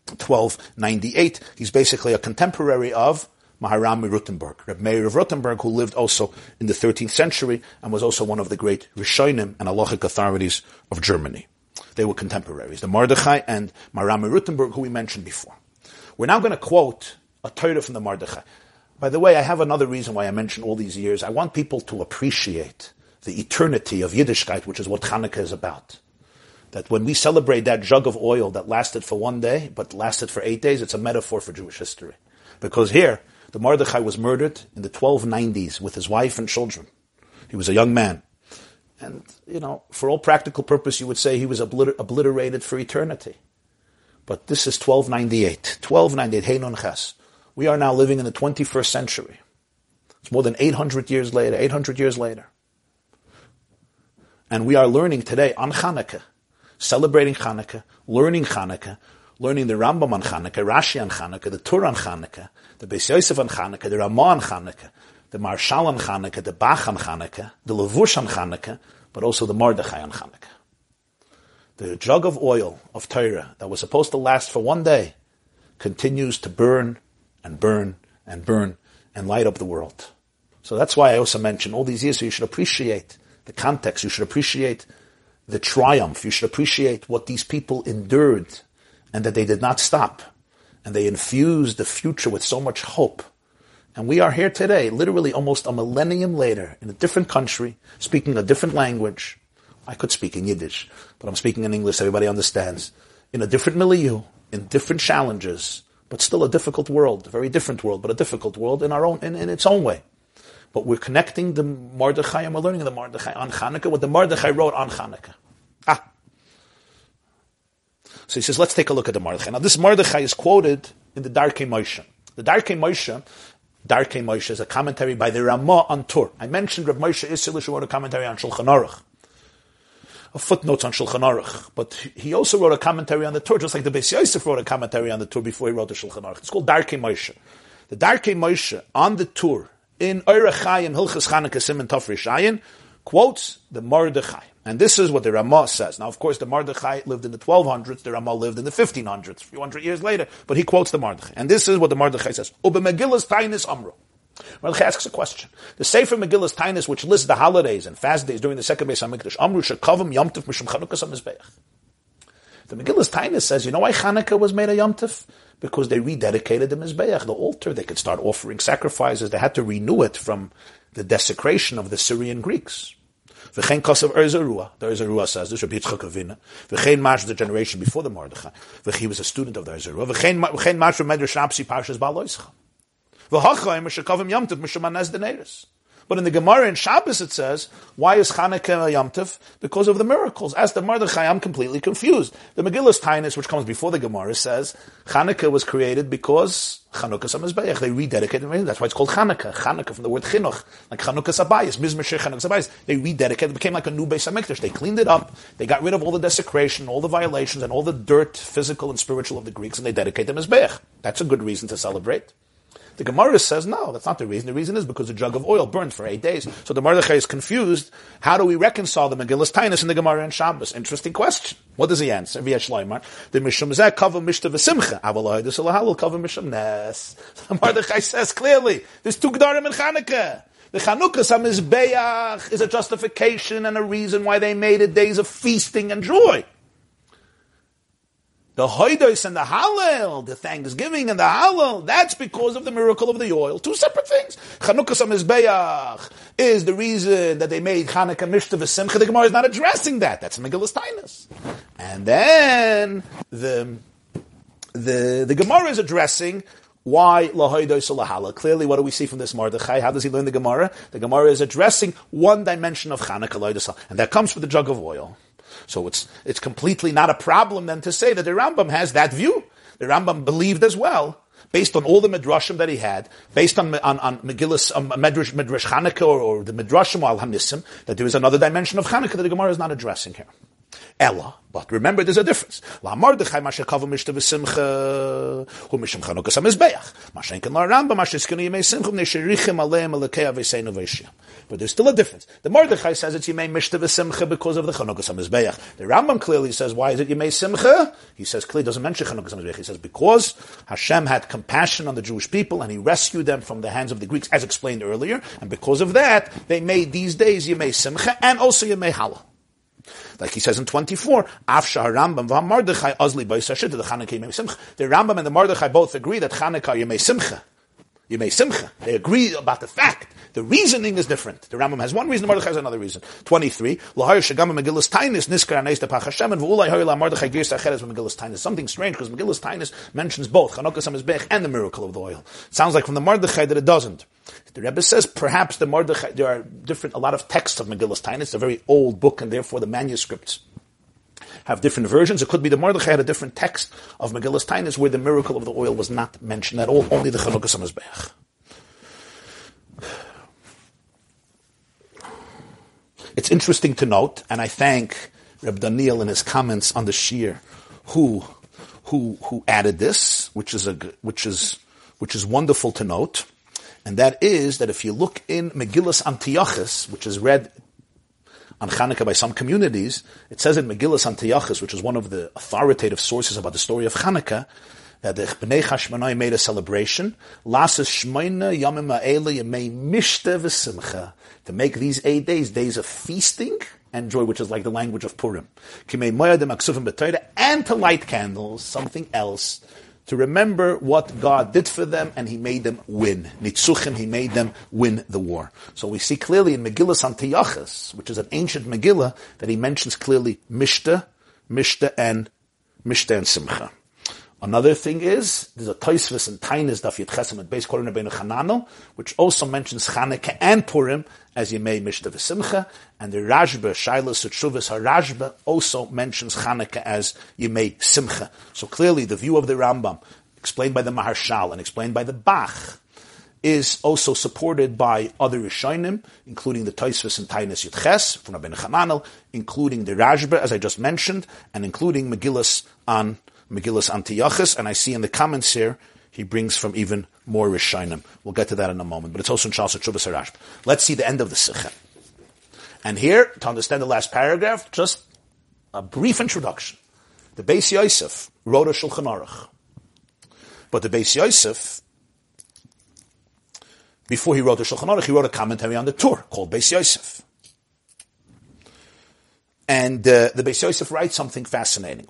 1298. He's basically a contemporary of Maharami Rothenburg, Reb Meir of Rothenburg, who lived also in the 13th century and was also one of the great Rishonim and halachic authorities of Germany. They were contemporaries, the Mordechai and Maharami Rothenburg, who we mentioned before. We're now going to quote a Torah from the Mordechai. By the way, I have another reason why I mention all these years. I want people to appreciate the eternity of Yiddishkeit, which is what Hanukkah is about. That when we celebrate that jug of oil that lasted for one day, but lasted for eight days, it's a metaphor for Jewish history. Because here, The Mordechai was murdered in the 1290s with his wife and children. He was a young man. And, you know, for all practical purpose, you would say he was obliter- obliterated for eternity. But this is 1298. 1298, Heinon Ches. We are now living in the 21st century. It's more than 800 years later, 800 years later. And we are learning today on Hanukkah, celebrating Hanukkah, learning Hanukkah, learning the Rambam on Hanukkah, Rashi on Hanukkah, the Tur on Hanukkah, the Beis Yosef on Hanukkah, the Ramah on Hanukkah, the Maharshal on Hanukkah, the Bach on Hanukkah, the Levush on Hanukkah, but also the Mordechai on Hanukkah. The jug of oil of Torah that was supposed to last for one day continues to burn and burn and burn and light up the world. So that's why I also mentioned all these years, so you should appreciate the context, you should appreciate the triumph, you should appreciate what these people endured and that they did not stop. And they infused the future with so much hope. And we are here today, literally almost a millennium later, in a different country, speaking a different language. I could speak in Yiddish, but I'm speaking in English, everybody understands. In a different milieu, in different challenges, but still a difficult world, a very different world, but a difficult world in our own, in, in its own way. But we're connecting the Mordechai and we're learning the Mordechai on Hanukkah, what the Mordechai wrote on Hanukkah. Ah, so he says, let's take a look at the Mordechai. Now, this Mordechai is quoted in the Darkei Moshe. The Darkei Moshe, Darkei Moshe is a commentary by the Ramah on Tur. I mentioned Rav Moshe Isserles who wrote a commentary on Shulchan Aruch. A footnote on Shulchan Aruch. But he also wrote a commentary on the Tur, just like the Beis Yosef wrote a commentary on the Tur before he wrote the Shulchan Aruch. It's called Darkei Moshe. The Darkei Moshe on the Tur in Eirechayim Hilchas Chanukah Simon Tafrishayin quotes the Mordechai. And this is what the Ramah says. Now, of course, the Mordechai lived in the 1200s, the Ramah lived in the 1500s, a few hundred years later, but he quotes the Mordechai. And this is what the Mordechai says. Uba Megillah's Tainis Amro. Mordechai asks a question. The Sefer Megillah's Tainis, which lists the holidays and fast days during the second Beis HaMikdash, Amru Shekavim Yomtiv Mishum Chanukah Samizbeach. The Megillah's Tainis says, you know why Chanukah was made a Yomtiv? Because they rededicated the Mizbeach, the altar. They could start offering sacrifices. They had to renew it from the desecration of the Syrian Greeks. V'chein kosav Or Zarua. The Or Zarua says this. Rabbi Yitzchak Avina. V'chein mash the generation before the Mordechai. V'chi was a student of the Or Zarua. V'chein mash from Medrash Rapsi Parshas Baloischa. V'hachayim mishakavim yamtiv mishamanez deneris. But in the Gemara in Shabbos it says, why is Chanukah a Yom Tov? Because of the miracles. As the Mordechai, I'm completely confused. The Megillus Tainus, which comes before the Gemara, says Chanukah was created because Chanukah Samizbeach. They rededicated it. That's why it's called Chanukah. Chanukah from the word Chinuch, like Chanukah Sabayis, Mizmashir Chanukah Sabayis. They rededicated. It became like a new Beis Hamikdash. They cleaned it up. They got rid of all the desecration, all the violations, and all the dirt, physical and spiritual of the Greeks, and they dedicated them as Beach. That's a good reason to celebrate. The Gemara says, no, that's not the reason. The reason is because the jug of oil burned for eight days. So the Mordechai is confused. How do we reconcile the Megillus Tainus and the Gemara and Shabbos? Interesting question. What does he answer? The Mishum cover Mishta V'simcha. Avaloi the Salahal cover Mishum Nes. The Mordechai says clearly, there's two Gedarim in Chanukah. The Chanukah Samizbeach is a justification and a reason why they made it days of feasting and joy. The hoidos and the hallel, the thanksgiving and the hallel, that's because of the miracle of the oil. Two separate things. Chanukah Samizbeach is the reason that they made Chanukah Mishta V'simcha. The Gemara is not addressing that. That's Megillus Tainus. And then the, the, the Gemara is addressing why lahoidos lahala? Clearly, what do we see from this Mordechai? How does he learn the Gemara? The Gemara is addressing one dimension of Chanukah loidos, and that comes from the jug of oil. So it's, it's completely not a problem then to say that the Rambam has that view. The Rambam believed as well, based on all the midrashim that he had, based on on, on Megillus, um, Chanukah or, or the midrashim al Hanisim, that there is another dimension of Hanukkah that the Gemara is not addressing here. Ella. But remember, there's a difference. La Mordechai mashe kava mishta v'simcha hu mishim chanukah samizbeach. Mashen kan la Ramba mashe skinu yimei simcha mnei sherichim aleim alekei aveseinu v'ishiyam. But there's still a difference. The Mordechai says it's yimei mishta v'simcha because of the chanukah samizbeach. The Rambam clearly says, why is it yimei simcha? He says, clearly doesn't mention chanukah samizbeach. He says, because Hashem had compassion on the Jewish people and he rescued them from the hands of the Greeks, as explained earlier, and because of that, they made these days yimei simcha and also yimei halal. Like he says in 24, Afsha Rambam Mordechai Azli the. The Rambam and the Mordechai both agree that Chanukah Yemei Simcha. Yemei Simcha. They agree about the fact. The reasoning is different. The Rambam has one reason, the Mordechai has another reason. 23. Lahayr Shagam Megillus Tainis Niskar Anes de and V'ulai Hayla Mordechai Girsa Cheres Megillus Something strange because Megillus Tainis mentions both Chanukah Samizbech and the miracle of the oil. It sounds like from the Mordechai that it doesn't. The Rebbe says perhaps the Mordechai, there are different, a lot of texts of Megillus Tainis. It's a very old book and therefore the manuscripts have different versions. It could be the Mordechai had a different text of Megillus Tainis where the miracle of the oil was not mentioned at all, only the Chanukah Samizbech. It's interesting to note, and I thank Reb Daniel in his comments on the Shir, who, who, who added this, which is a, which is, which is wonderful to note. And that is that if you look in Megillus Antiochus, which is read on Hanukkah by some communities, it says in Megillus Antiochus, which is one of the authoritative sources about the story of Hanukkah, that the Bnei Chashmonai made a celebration. Lasas Shmoina Yamim Ha'ele Yemei Mishte V'Simcha to make these eight days days of feasting and joy, which is like the language of Purim. And to light candles, something else, to remember what God did for them, and He made them win. Nitzuchim, He made them win the war. So we see clearly in Megillah Antiochus, which is an ancient Megillah, that He mentions clearly Mishta, Mishta, and Mishta and Simcha. Another thing is, there's a Toisvis and Tainis Daf Yit Chesem at Beis Korin Rabbeinu Chananel, which also mentions Chanukah and Purim as Yemei Mishta V'Simcha, and the Rashba, Shaila Sutshuvas HaRashba, also mentions Chanukah as Yemei Simcha. So clearly the view of the Rambam, explained by the Maharshal and explained by the Bach, is also supported by other Rishonim, including the Toisvis and Tainis Yitches from Rabbeinu Chananel, including the Rashba, as I just mentioned, and including Megillus on Megillus Antiochus, and I see in the comments here he brings from even more Rishonim. We'll get to that in a moment, but it's also in Shalsa Chubas Harash. Let's see the end of the Sikha. And here, to understand the last paragraph, just a brief introduction. The Beis Yosef wrote a Shulchan Aruch. But the Beis Yosef, before he wrote the Shulchan Aruch, he wrote a commentary on the Tur called Beis Yosef. And uh, the Beis Yosef writes something fascinating.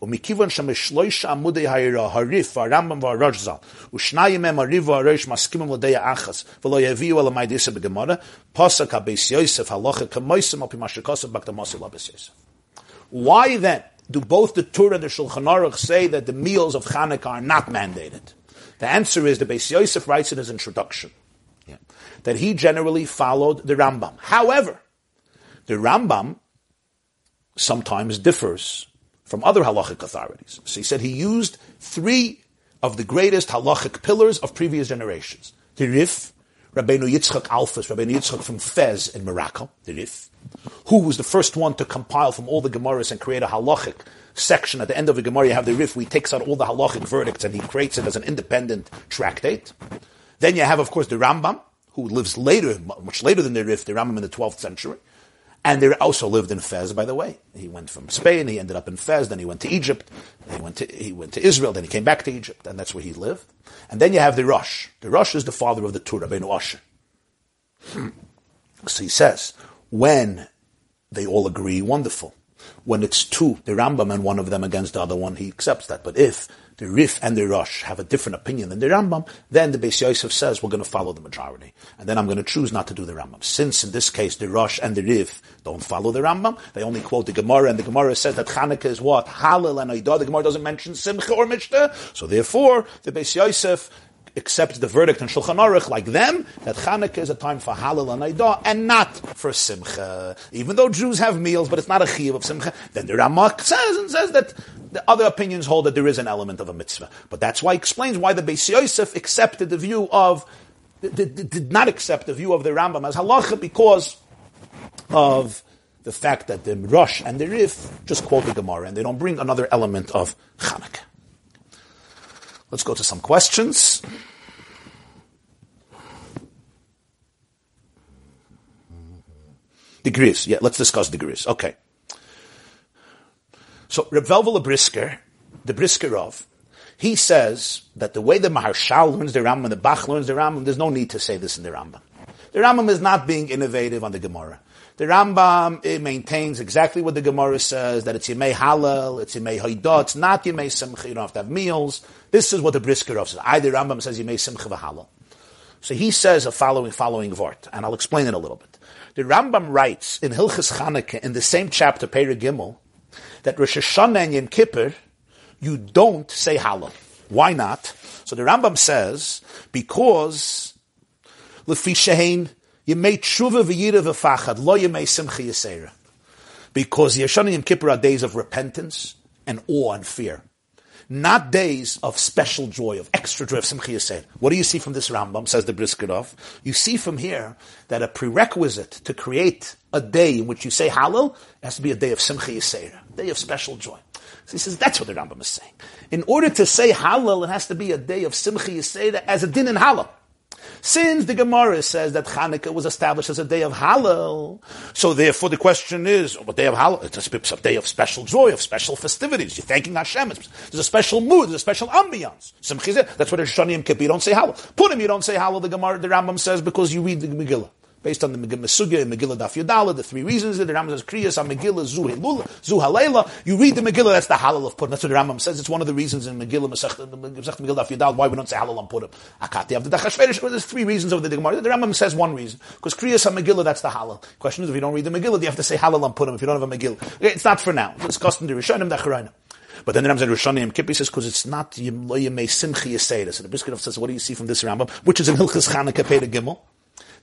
Why then do both the Tur and the Shulchan Aruch say that the meals of Chanukah are not mandated? The answer is the Beis Yosef writes in his introduction yeah, that he generally followed the Rambam. However, the Rambam sometimes differs from other halachic authorities. So he said he used three of the greatest halachic pillars of previous generations. The Rif, Rabbeinu Yitzchak Alphas, Rabbeinu Yitzchak from Fez in Morocco, the Rif, who was the first one to compile from all the Gemaras and create a halachic section. At the end of the Gemara, you have the Rif, where he takes out all the halachic verdicts and he creates it as an independent tractate. Then you have, of course, the Rambam, who lives later, much later than the Rif, the Rambam in the 12th century. And they also lived in Fez, by the way. He went from Spain, he ended up in Fez, then he went to Egypt, he went to, he went to Israel, then he came back to Egypt, and that's where he lived. And then you have the Rosh. The Rosh is the father of the Tur, Ben Asher. Hmm. So he says, when they all agree, wonderful. When it's two, the Rambam and one of them against the other one, he accepts that. But if the Rif and the Rosh have a different opinion than the Rambam, then the Beis Yosef says we're going to follow the majority. And then I'm going to choose not to do the Rambam. Since in this case the Rosh and the Rif don't follow the Rambam, they only quote the Gemara, and the Gemara says that Chanukah is what? Halal and Aidah. The Gemara doesn't mention Simcha or Mishnah. So therefore, the Beis Yosef accepts the verdict in Shulchan Aruch like them that Chanukah is a time for Halal and Aidah and not for Simcha. Even though Jews have meals, but it's not a chiyuv of Simcha. Then the Ramak says and says that the other opinions hold that there is an element of a mitzvah. But that's why he explains why the Beis Yosef accepted the view of did, did not accept the view of the Rambam as halacha because of the fact that the Rosh and the Rif just quote the Gemara and they don't bring another element of Chanukah. Let's go to some questions. Degrees. Yeah, let's discuss degrees. Okay. So Reb Velvel the Briskerov, he says that the way the Maharshal learns the Rambam, and the Bach learns the Rambam, there's no need to say this in the Rambam. The Rambam is not being innovative on the Gemara. The Rambam it maintains exactly what the Gemara says, that it's Yemei Halal, it's Yemei Haidah, it's not Yemei Simcha, you don't have to have meals. This is what the Briskerov says. Either Rambam says Yemei Simcha v'Halal. So he says a following following vort, and I'll explain it a little bit. The Rambam writes in Hilchas Chanukah in the same chapter, Peri Gimel, that Rosh Hashanah and Yom Kippur, you don't say Hallel. Why not? So the Rambam says because lefi shehein yemei tshuva v'yira v'fachad lo yemei simcha yisera. Because Yeshana Yom Kippur are days of repentance and awe and fear not days of special joy, of extra joy, of Simcha Yisrael. What do you see from this Rambam, says the Briskerov? You see from here that a prerequisite to create a day in which you say Hallel has to be a day of Simcha Yisrael, a day of special joy. So he says that's what the Rambam is saying. In order to say Hallel, it has to be a day of Simcha Yisrael as a din in Hallel. Since the Gemara says that Hanukkah was established as a day of Hallel, so therefore the question is, oh, what day of Hallel? It's a day of special joy, of special festivities. You're thanking Hashem. There's a special mood, there's a special ambiance. That's what Yom Kippur, don't say Hallel. Purim, you don't say Hallel, the Gemara, the Rambam says, because you read the Megillah based on the Megillah and Megillah Daf Yodala, the three reasons that the Rambam says Kriyas Megillah Zu Halela. You read the Megillah, that's the Halal of Purim. That's what the Rambam says. It's one of the reasons in Megillah Masech Megillah Daf Yodala why we don't say Halal on Purim. Akati of the Dachashverish. There's three reasons of the Gemara. The Rambam says one reason because Kriyas Megillah that's the Halal. Question is if you don't read the Megillah, do you have to say Halal on Purim if you don't have a Megillah? It's not for now. It's custom to Rishonim Dacharayim. But then the Rambam said Rishonim Kippur says because it's not Yemei Simchi Yisayda. So the Brisker says, what do you see from this Rambam, which is in Hilchas Chanukah Peda Gimel?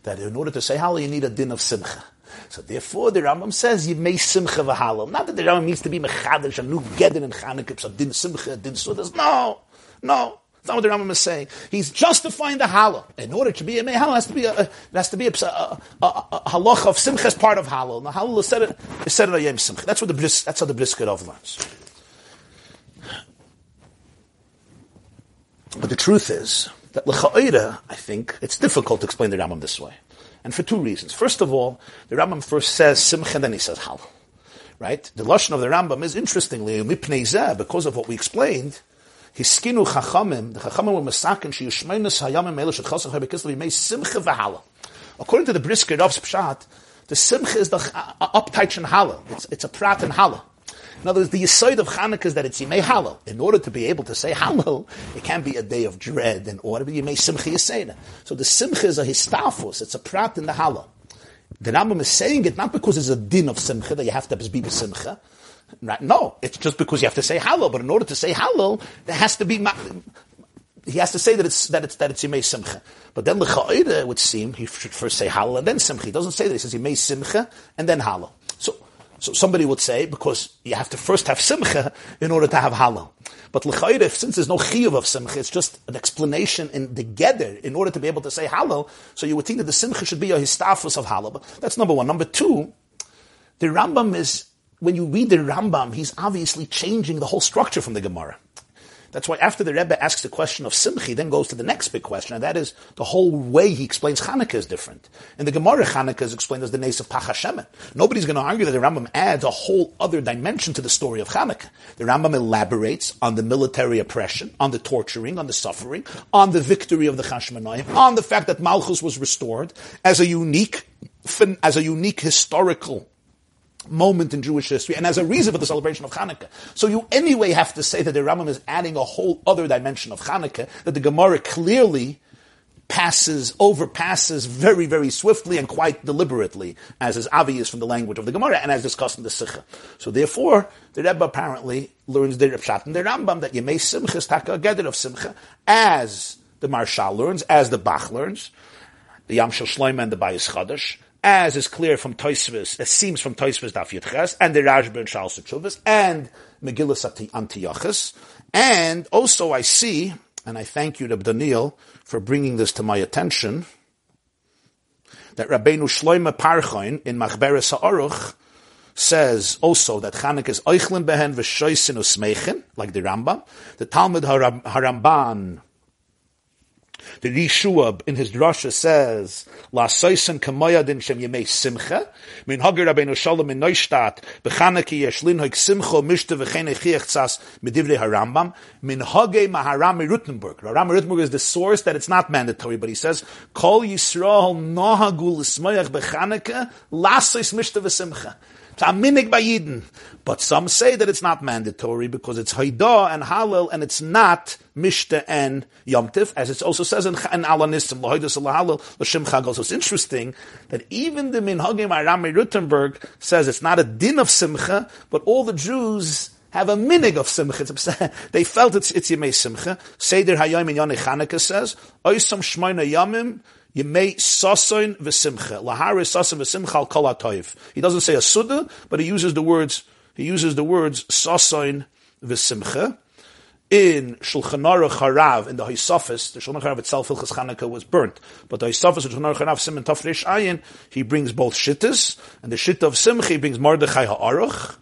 That in order to say halal, you need a din of simcha. So therefore, the Rambam says you may simcha v'halal. Not that the Rambam needs to be mechadish a new gedin in Chanukah, so din simcha, din sudas. No, no. That's not what the Rambam is saying. He's justifying the halal. In order to be a may halal, has to be a, a has to be a, a, a, a halach of simcha as part of halal. The halal is said it is said it yom simcha. That's what the bris, that's how the brisket of learns. But the truth is that l'cha'ira, I think, it's difficult to explain the Rambam this way. And for two reasons. First of all, the Rambam first says simcha, then he says hal. Right? The lashon of the Rambam is interestingly because of what we explained. Hiskinu chachamim, the chachamim were masakin sheyushmeinus hayamim elu shechosach habekislev yimei simcha v'hala. According to the brisker of Pshat, the simcha is the uptight and hala. It's, it's a prat and hala. In other words, the yisoid of Hanukkah is that it's Yimei Halal. In order to be able to say Halal, it can't be a day of dread in order to be Yimei Simcha Yisena. So the Simcha is a histafus, it's a prat in the Halal. The Rambam is saying it not because it's a din of Simcha that you have to be Simcha. Right? No, it's just because you have to say Halal. But in order to say Halal, there has to be he has to say that it's that it's that it's Yimei Simcha. But then the chaida, it would seem he should first say Halal and then Simcha. He doesn't say that. He says Yimei Simcha and then Halal. So so somebody would say, because you have to first have simcha in order to have halal. But l'chayre, since there's no chiyuv of simcha, it's just an explanation in the geder in order to be able to say halal. So you would think that the simcha should be a histafus of halal. But that's number one. Number two, the Rambam is, when you read the Rambam, he's obviously changing the whole structure from the Gemara. That's why after the Rebbe asks the question of Simchi, then goes to the next big question, and that is the whole way he explains Hanukkah is different. In the Gemara, Hanukkah is explained as the nace of Pachashemen. Nobody's going to argue that the Rambam adds a whole other dimension to the story of Hanukkah. The Rambam elaborates on the military oppression, on the torturing, on the suffering, on the victory of the Chashmonayim, on the fact that Malchus was restored as a unique, as a unique historical moment in Jewish history and as a reason for the celebration of Hanukkah. So you anyway have to say that the Rambam is adding a whole other dimension of Hanukkah that the Gemara clearly passes, overpasses very, very swiftly and quite deliberately, as is obvious from the language of the Gemara and as discussed in the Sikha. So therefore, the Rebbe apparently learns the Pshat and the Rambam that Yemei Simcha is taka a of Simcha, as the Maharshal learns, as the Bach learns, the Yam Shel Shloim and the Bayis Chadash, as is clear from Toisvis, it seems from Toisvis Daf Yitches, and the Rashba and Shal Chuvas, and Megillus Antiochus, and also I see, and I thank you, Reb Daniel, for bringing this to my attention, that Rabbeinu Shloime Parchoin in Machberes HaOruch says also that Chanukah is Eichlin Behen v'Shoisin Usmeichen, like the Rambam. The Talmud Haramban the Rishuab in his drasha says, La Soisen Shem Yemei Simcha, Min Hager Rabbeinu Shalom in Neustadt, Bechanaki Yeshlin Hoik Simcha Mishte V'chene Chiech Tzas Medivre HaRambam, Min Hage Maharami Rothenburg. Rami Rothenburg is the source that it's not mandatory, but he says, Kol Yisrael Nohagu L'Smoyach Bechanaka, La Sois Mishte V'Simcha It's a minig by Yidden. But some say that it's not mandatory because it's Haidah and Halal and it's not Mishta and Yomtiv, as it also says in, in Halal, Lashim Chagol. So it's interesting that even the Minhagim Arami Rothenburg says it's not a din of Simcha, but all the Jews have a minig of simcha. they felt it's it's Yemei Simcha. Seder Hayom in Yonei Chanukah says, Oisam Shmoina Yamim, Yemei Sasoin He doesn't say a Suda, but he uses the words, he uses the words Sasoin v'Simcha. In Shulchan Aruch Harav, in the Hisofis, the Shulchan Harav itself, Hilchas Chanukah was burnt. But the Hisofis, the Shulchan Aruch Harav, Simon Tafresh Ayin, he brings both Shittas, and the Shitta of Simcha, he brings Mordechai Ha'aruch,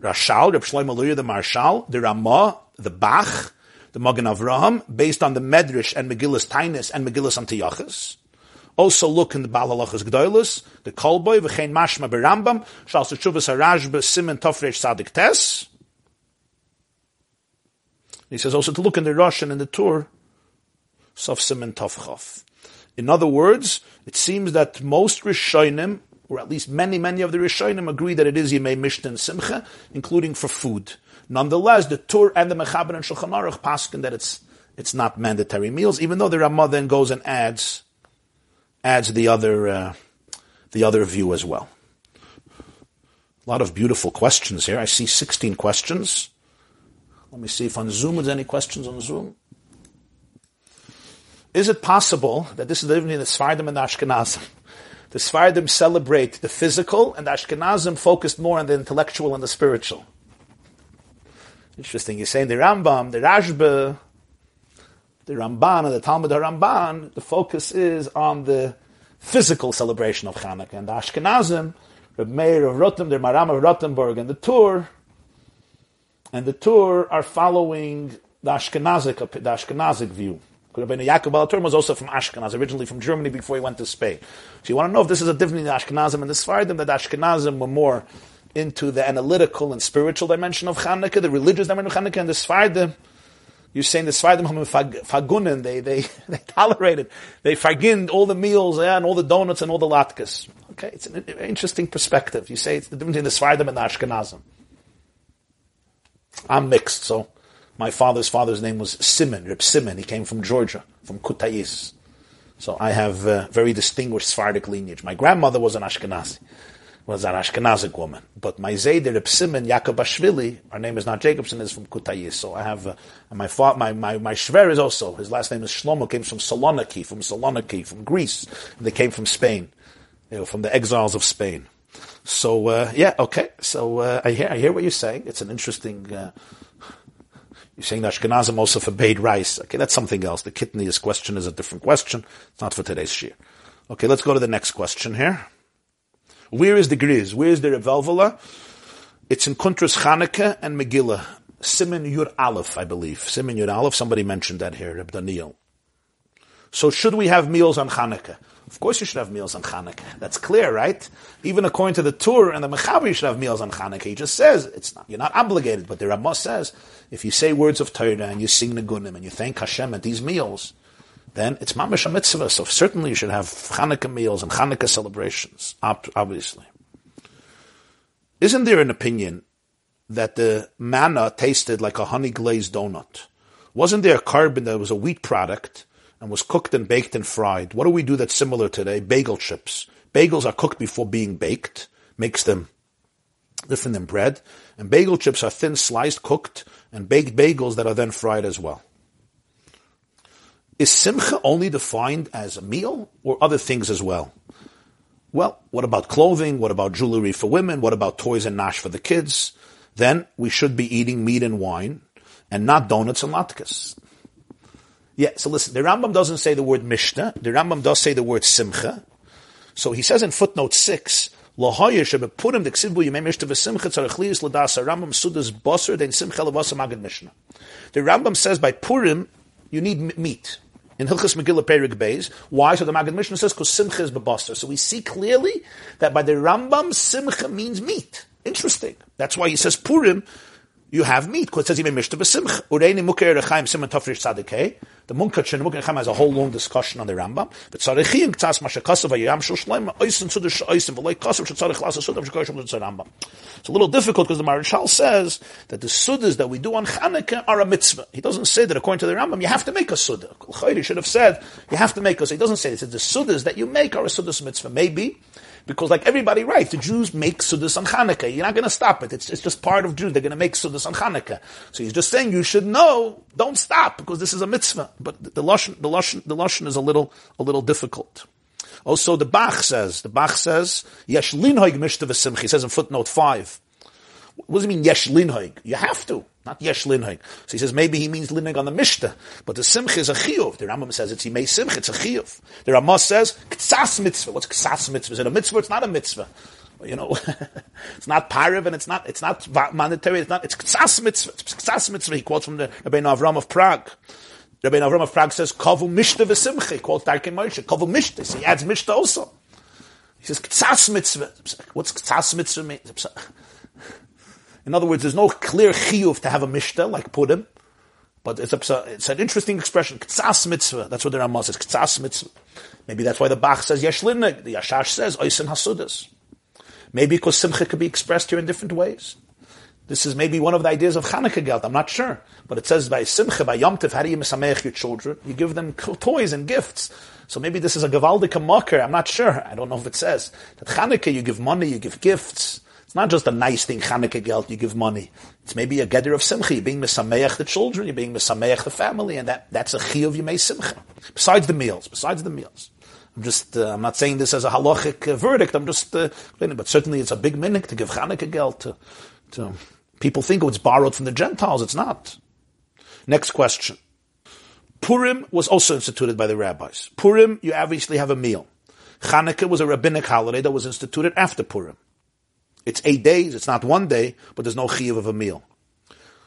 Rashal, Reb Shlomo Luria, the Maharshal, the Ramah, the Bach, the Magen Avraham, based on the Medrash and Megillus Tainis and Megillus Antiochus. Also look in the Balalachas Gdoilus, the Kolboy, V'chein Mashma Berambam, Shal Sechuvas Harajba, Simon Tofresh Sadik Tes. He says also to look in the Russian and the Tur, Sof Simon Tovchov. In other words, it seems that most Rishonim or at least many, many of the Rishonim agree that it is Yemei Mishnah and Simcha, including for food. Nonetheless, the Tur and the Mechaber and Shulchan Aruch paskin that it's it's not mandatory meals, even though the Ramah then goes and adds adds the other uh, the other view as well. A lot of beautiful questions here. I see 16 questions. Let me see if on Zoom there's any questions on Zoom. Is it possible that this is living in the Sfardim and the Ashkenazim? The Sfardim celebrate the physical, and the Ashkenazim focused more on the intellectual and the spiritual. Interesting. You're saying the Rambam, the Rashba, the Ramban, and the Talmud Ramban, the focus is on the physical celebration of Hanukkah. And the Ashkenazim, the Meir of Rotem, the Maharam of Rothenburg, and the Tur, and the Tur are following the Ashkenazic, the Ashkenazic view. Rabbeinu Yaakov Baal HaTurim was also from Ashkenaz, originally from Germany before he went to Spain. So you want to know if this is a difference in Ashkenazim and the Sfardim, that Ashkenazim were more into the analytical and spiritual dimension of Chanukah, the religious dimension of Chanukah, and the Sfardim, you're saying the Sfardim fagunin, they, they, they tolerated, they faginned all the meals yeah, and all the donuts and all the latkes. Okay, it's an interesting perspective. You say it's the difference between the Sfardim and the Ashkenazim. I'm mixed, so my father's father's name was Simon, Reb Simon. He came from Georgia, from Kutayis. So I have a very distinguished Sephardic lineage. My grandmother was an Ashkenazi, was an Ashkenazic woman. But my Zayder, Reb Simon, Ashvili, our name is not Jacobson, is from Kutayis. So I have, uh, my, fa- my, my, my Shver is also, his last name is Shlomo, came from Saloniki, from Saloniki, from Greece. They came from Spain, you know, from the exiles of Spain. So, uh, yeah, okay. So, uh, I hear, I hear what you're saying. It's an interesting, uh, you're saying that Ashkenazim also forbade rice. Okay, that's something else. The kitniyos question is a different question. It's not for today's shiur. Okay, let's go to the next question here. Where is the Griz? Where is the Reb Velvele? It's in Kuntras Chanukah and Megillah. Simon Yud Aleph, I believe. Simon Yud Aleph, somebody mentioned that here, Reb Daniel. So should we have meals on Chanukah? Of course you should have meals on Chanukah. That's clear, right? Even according to the Tur and the Mechaber, you should have meals on Chanukah. He just says, it's not, you're not obligated, but the Ramah says, if you say words of Torah and you sing Nagunim and you thank Hashem at these meals, then it's mamish a mitzvah. So certainly you should have Hanukkah meals and Hanukkah celebrations, obviously. Isn't there an opinion that the manna tasted like a honey glazed donut? Wasn't there a korban that was a wheat product and was cooked and baked and fried. What do we do that's similar today? Bagel chips. Bagels are cooked before being baked, makes them different than bread. And bagel chips are thin sliced, cooked, and baked bagels that are then fried as well. Is simcha only defined as a meal or other things as well? Well, what about clothing? What about jewelry for women? What about toys and nash for the kids? Then we should be eating meat and wine and not donuts and latkes. Yeah, so listen, the Rambam doesn't say the word Mishnah. The Rambam does say the word Simcha. So he says in footnote 6, Lahoyer shebepurim deksivu yimei mishta v'simcha tzarech liyis Rambam sudas basar den simcha levasa magid Mishnah. The Rambam says by Purim, you need meat. In Hilchas Megillah Perik Beis. Why? So the Magid Mishnah says, because Simcha is Babasar. So we see clearly that by the Rambam, Simcha means meat. Interesting. That's why he says Purim, you have meat, because it says even Mishta B'Simcha. Ureini Muker Rechaim Simon Tafrish Tzadikeh. The Munkat and Munkat has a whole long discussion on the Rambam. But Ktas Shul Shleim V'loi Kasav Lasa L'Tzar Rambam. It's a little difficult because the Maharshal says that the Sudas that we do on Chanukah are a mitzvah. He doesn't say that according to the Rambam you have to make a Sudah. He should have said you have to make a Sudah. He doesn't say says the Sudas that you make are a Sudas mitzvah. Maybe because like everybody writes, the Jews make Sudas on Hanukkah. You're not going to stop it. It's, it's just part of Jews. They're going to make Sudas on Hanukkah. So he's just saying you should know, don't stop, because this is a mitzvah. But the Lashon, the Lashon, the Lashon is a little, a little difficult. Also, the Bach says, the Bach says, Yesh linhoig mishta He says in footnote 5. What does it mean, yesh linhoig? You have to. Not yesh linhag. So he says maybe he means linhag on the Mishnah, but the simcha is a chiyuv. The Rambam says it's may simcha, it's a chiyuv. The Ramah says ktsas mitzvah. What's ktsas mitzvah? Is it a mitzvah? It's not a mitzvah. You know, it's not pariv and it's not it's not monetary. It's not it's ktsas mitzvah. It's ktsas mitzvah. He quotes from the Rabbi Avram of Prague. Rabbi Avram of Prague says kavu mishta v'simcha. He quotes Darkei Moshe kavu mishta. So he adds mishta also. He says ktsas mitzvah. What's ktsas mitzvah mean? In other words, there's no clear chiyuv to have a mishta like Purim, but it's, a, it's an interesting expression. Ktsas mitzvah. That's what the Ramah says. Ktsas mitzvah. Maybe that's why the Bach says yesh The Yashash says oisin hasudas. Maybe because simcha could be expressed here in different ways. This is maybe one of the ideas of Chanukah Geld. I'm not sure. But it says by Simcha, by Yom Tov, how do you misamech your children? You give them toys and gifts. So maybe this is a Gavaldika mocker. I'm not sure. I don't know if it says. That Chanukah, you give money, you give gifts. It's not just a nice thing, Chanukah geld, you give money. It's maybe a gather of simcha. You're being misameach the children, you're being misameach the family, and that, that's a chi of yemei simcha. Besides the meals, besides the meals. I'm just, uh, I'm not saying this as a halachic uh, verdict, I'm just, uh, but certainly it's a big minhag to give Chanukah geld to, to, people think oh, it's borrowed from the Gentiles, it's not. Next question. Purim was also instituted by the rabbis. Purim, you obviously have a meal. Chanukah was a rabbinic holiday that was instituted after Purim. It's eight days, it's not one day, but there's no chiyuv of a meal.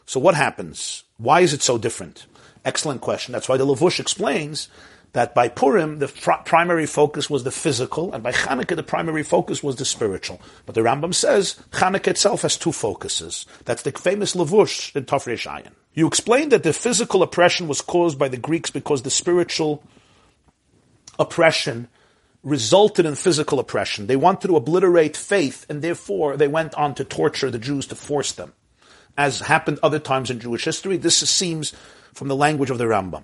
So what happens? Why is it so different? Excellent question. That's why the Lavush explains that by Purim, the primary focus was the physical, and by Chanukah, the primary focus was the spiritual. But the Rambam says Chanukah itself has two focuses. That's the famous Lavush in Tafrei Shayin. You explained that the physical oppression was caused by the Greeks because the spiritual oppression resulted in physical oppression. They wanted to obliterate faith, and therefore they went on to torture the Jews to force them. As happened other times in Jewish history, this seems from the language of the Rambam.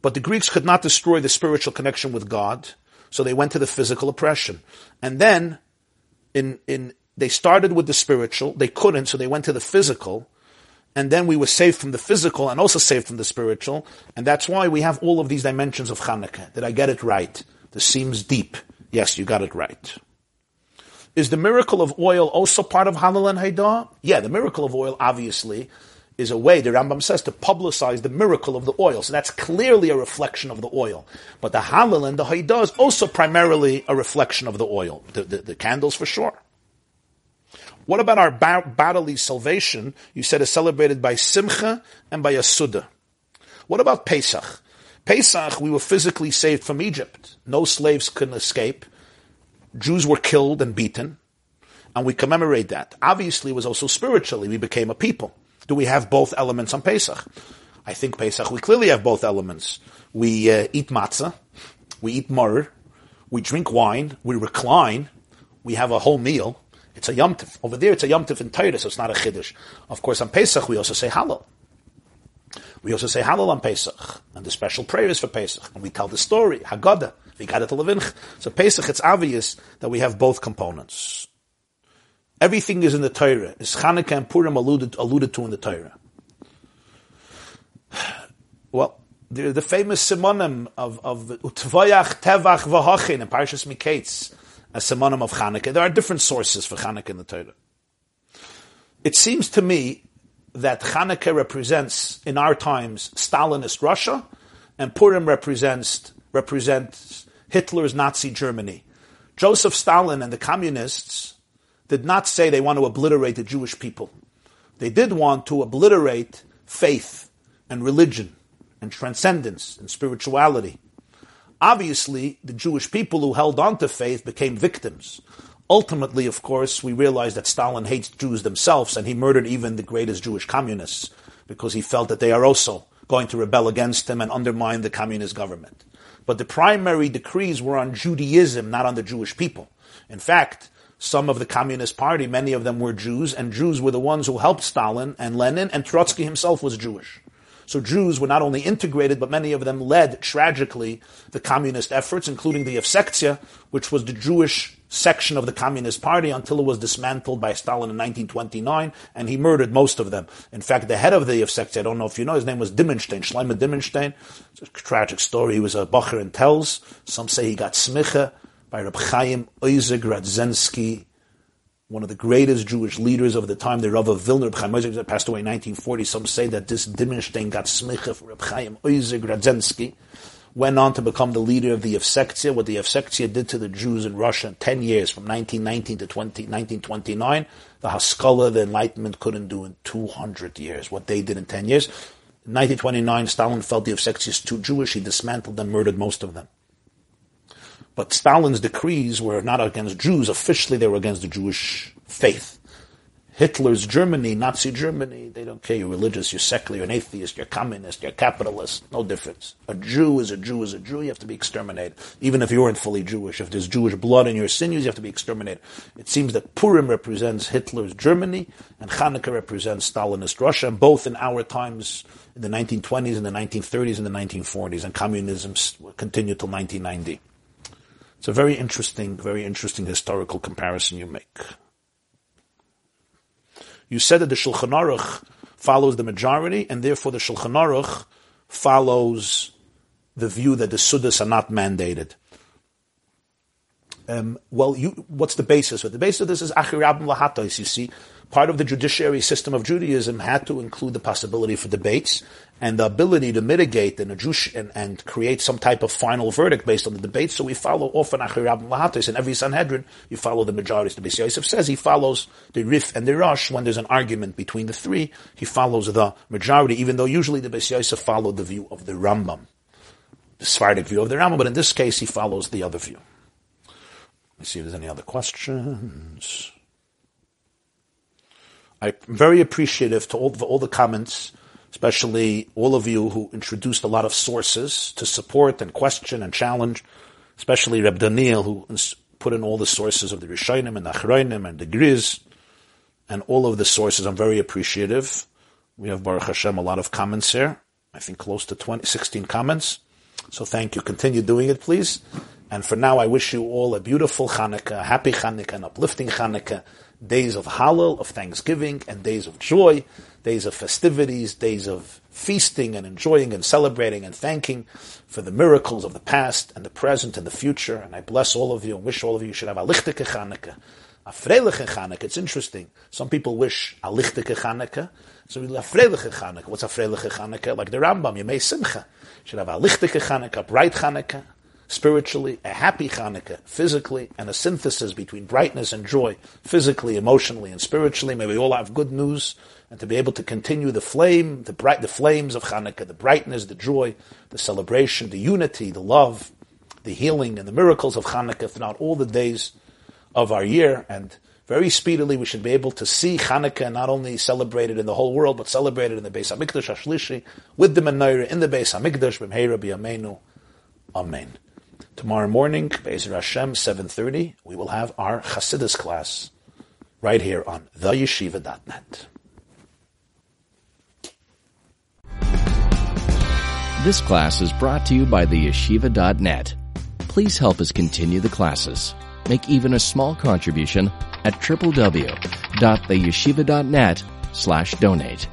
But the Greeks could not destroy the spiritual connection with God, so they went to the physical oppression. And then, in, in, they started with the spiritual, they couldn't, so they went to the physical, and then we were saved from the physical and also saved from the spiritual, and that's why we have all of these dimensions of Hanukkah. Did I get it right? This seems deep. Yes, you got it right. Is the miracle of oil also part of Hallel and Haidah? Yeah, the miracle of oil obviously is a way, the Rambam says, to publicize the miracle of the oil. So that's clearly a reflection of the oil. But the Hallel and the Haidah is also primarily a reflection of the oil. The, the, the candles for sure. What about our ba- bodily salvation? You said is celebrated by Simcha and by Yasuda. What about Pesach? Pesach, we were physically saved from Egypt. No slaves could escape. Jews were killed and beaten. And we commemorate that. Obviously, it was also spiritually. We became a people. Do we have both elements on Pesach? I think Pesach, we clearly have both elements. We uh, eat matzah. We eat murr. We drink wine. We recline. We have a whole meal. It's a yomtiv. Over there, it's a yomtiv in Torah, so it's not a chiddush. Of course, on Pesach, we also say hallel. We also say Hallel on Pesach, and the special prayers for Pesach, and we tell the story, Haggadah, Vigada Levinch. So Pesach, it's obvious that we have both components. Everything is in the Torah. Is Chanukah and Purim alluded, alluded to in the Torah? Well, the, the famous simonim of, of Utvayach, Tevach, Vahachin, in Parshas Miketz, a simonim of Chanukah. There are different sources for Chanukah in the Torah. It seems to me that Hanukkah represents in our times Stalinist Russia, and Purim represents represents Hitler's Nazi Germany. Joseph Stalin and the communists did not say they want to obliterate the Jewish people. They did want to obliterate faith and religion and transcendence and spirituality. Obviously, the Jewish people who held on to faith became victims. Ultimately, of course, we realize that Stalin hates Jews themselves and he murdered even the greatest Jewish communists because he felt that they are also going to rebel against him and undermine the communist government. But the primary decrees were on Judaism, not on the Jewish people. In fact, some of the Communist Party, many of them were Jews, and Jews were the ones who helped Stalin and Lenin, and Trotsky himself was Jewish. So Jews were not only integrated, but many of them led, tragically, the communist efforts, including the Yevsektia, which was the Jewish section of the Communist Party until it was dismantled by Stalin in 1929, and he murdered most of them. In fact, the head of the Yevsektia, I don't know if you know, his name was Dimenstein, Shlomo Dimenstein. It's a tragic story. He was a Bacher in Telz. Some say he got smicha by Reb Chaim Oizer Grodzinski, one of the greatest Jewish leaders of the time, the Rav of Vilna, Reb Chaim Oizer, passed away in 1940. Some say that this Dimenstein got smicha for Reb Chaim Oizer Grodzinski, went on to become the leader of the Yevsektia, what the Yevsektia did to the Jews in Russia in 10 years, from 1919 to 20, 1929, the Haskalah, the Enlightenment couldn't do in 200 years, what they did in 10 years. In 1929, Stalin felt the Yevsektias too Jewish, he dismantled them, murdered most of them. But Stalin's decrees were not against Jews. Officially, they were against the Jewish faith. Hitler's Germany, Nazi Germany, they don't care. You're religious, you're secular, you're an atheist, you're communist, you're capitalist. No difference. A Jew is a Jew is a Jew. You have to be exterminated. Even if you weren't fully Jewish. If there's Jewish blood in your sinews, you have to be exterminated. It seems that Purim represents Hitler's Germany and Hanukkah represents Stalinist Russia, and both in our times, in the 1920s, in the 1930s, and the 1940s, and communism continued till 1990. It's a very interesting, very interesting historical comparison you make. You said that the Shulchan Aruch follows the majority, and therefore the Shulchan Aruch follows the view that the Sudas are not mandated. Um, well, you, what's the basis it? The basis of this is Achirabim Lahatais. You see, part of the judiciary system of Judaism had to include the possibility for debates and the ability to mitigate and, and, and create some type of final verdict based on the debate. So we follow often Achirab and Lahatis. In every Sanhedrin, you follow the majorities. The Beis Yosef says he follows the Rif and the Rosh when there's an argument between the three. He follows the majority, even though usually the Beis Yosef followed the view of the Rambam, the Sephardic view of the Rambam, but in this case he follows the other view. Let me see if there's any other questions. I'm very appreciative to all, all the comments especially all of you who introduced a lot of sources to support and question and challenge, especially Reb Daniel, who put in all the sources of the Rishonim and the Achroinim and the Griz, and all of the sources. I'm very appreciative. We have Baruch Hashem a lot of comments here. I think close to 20, 16 comments. So thank you. Continue doing it, please. And for now, I wish you all a beautiful Hanukkah, happy Hanukkah, an uplifting Hanukkah, days of Hallel, of Thanksgiving, and days of joy days of festivities, days of feasting and enjoying and celebrating and thanking for the miracles of the past and the present and the future. And I bless all of you and wish all of you should have a lichtike Chanukah. A freiliche Chanukah. It's interesting. Some people wish a lichtike Chanukah. So we have freiliche Chanukah. What's a freiliche Chanukah? Like the Rambam, you may simcha. Should have a lichtike Chanukah, bright Chanukah spiritually, a happy Hanukkah physically, and a synthesis between brightness and joy physically, emotionally, and spiritually. May we all have good news and to be able to continue the flame, the bright, the flames of Hanukkah, the brightness, the joy, the celebration, the unity, the love, the healing, and the miracles of Hanukkah throughout all the days of our year. And very speedily, we should be able to see Hanukkah not only celebrated in the whole world, but celebrated in the Beis Hamikdash Hashlishi with the Menorah in the Beis Hamikdash. B'mheira b'yameinu. Amen. Tomorrow morning, Be'ezer Hashem, 7.30, we will have our Chassidus class right here on theyeshiva.net. This class is brought to you by the yeshiva.net. Please help us continue the classes. Make even a small contribution at www.theyeshiva.net slash donate.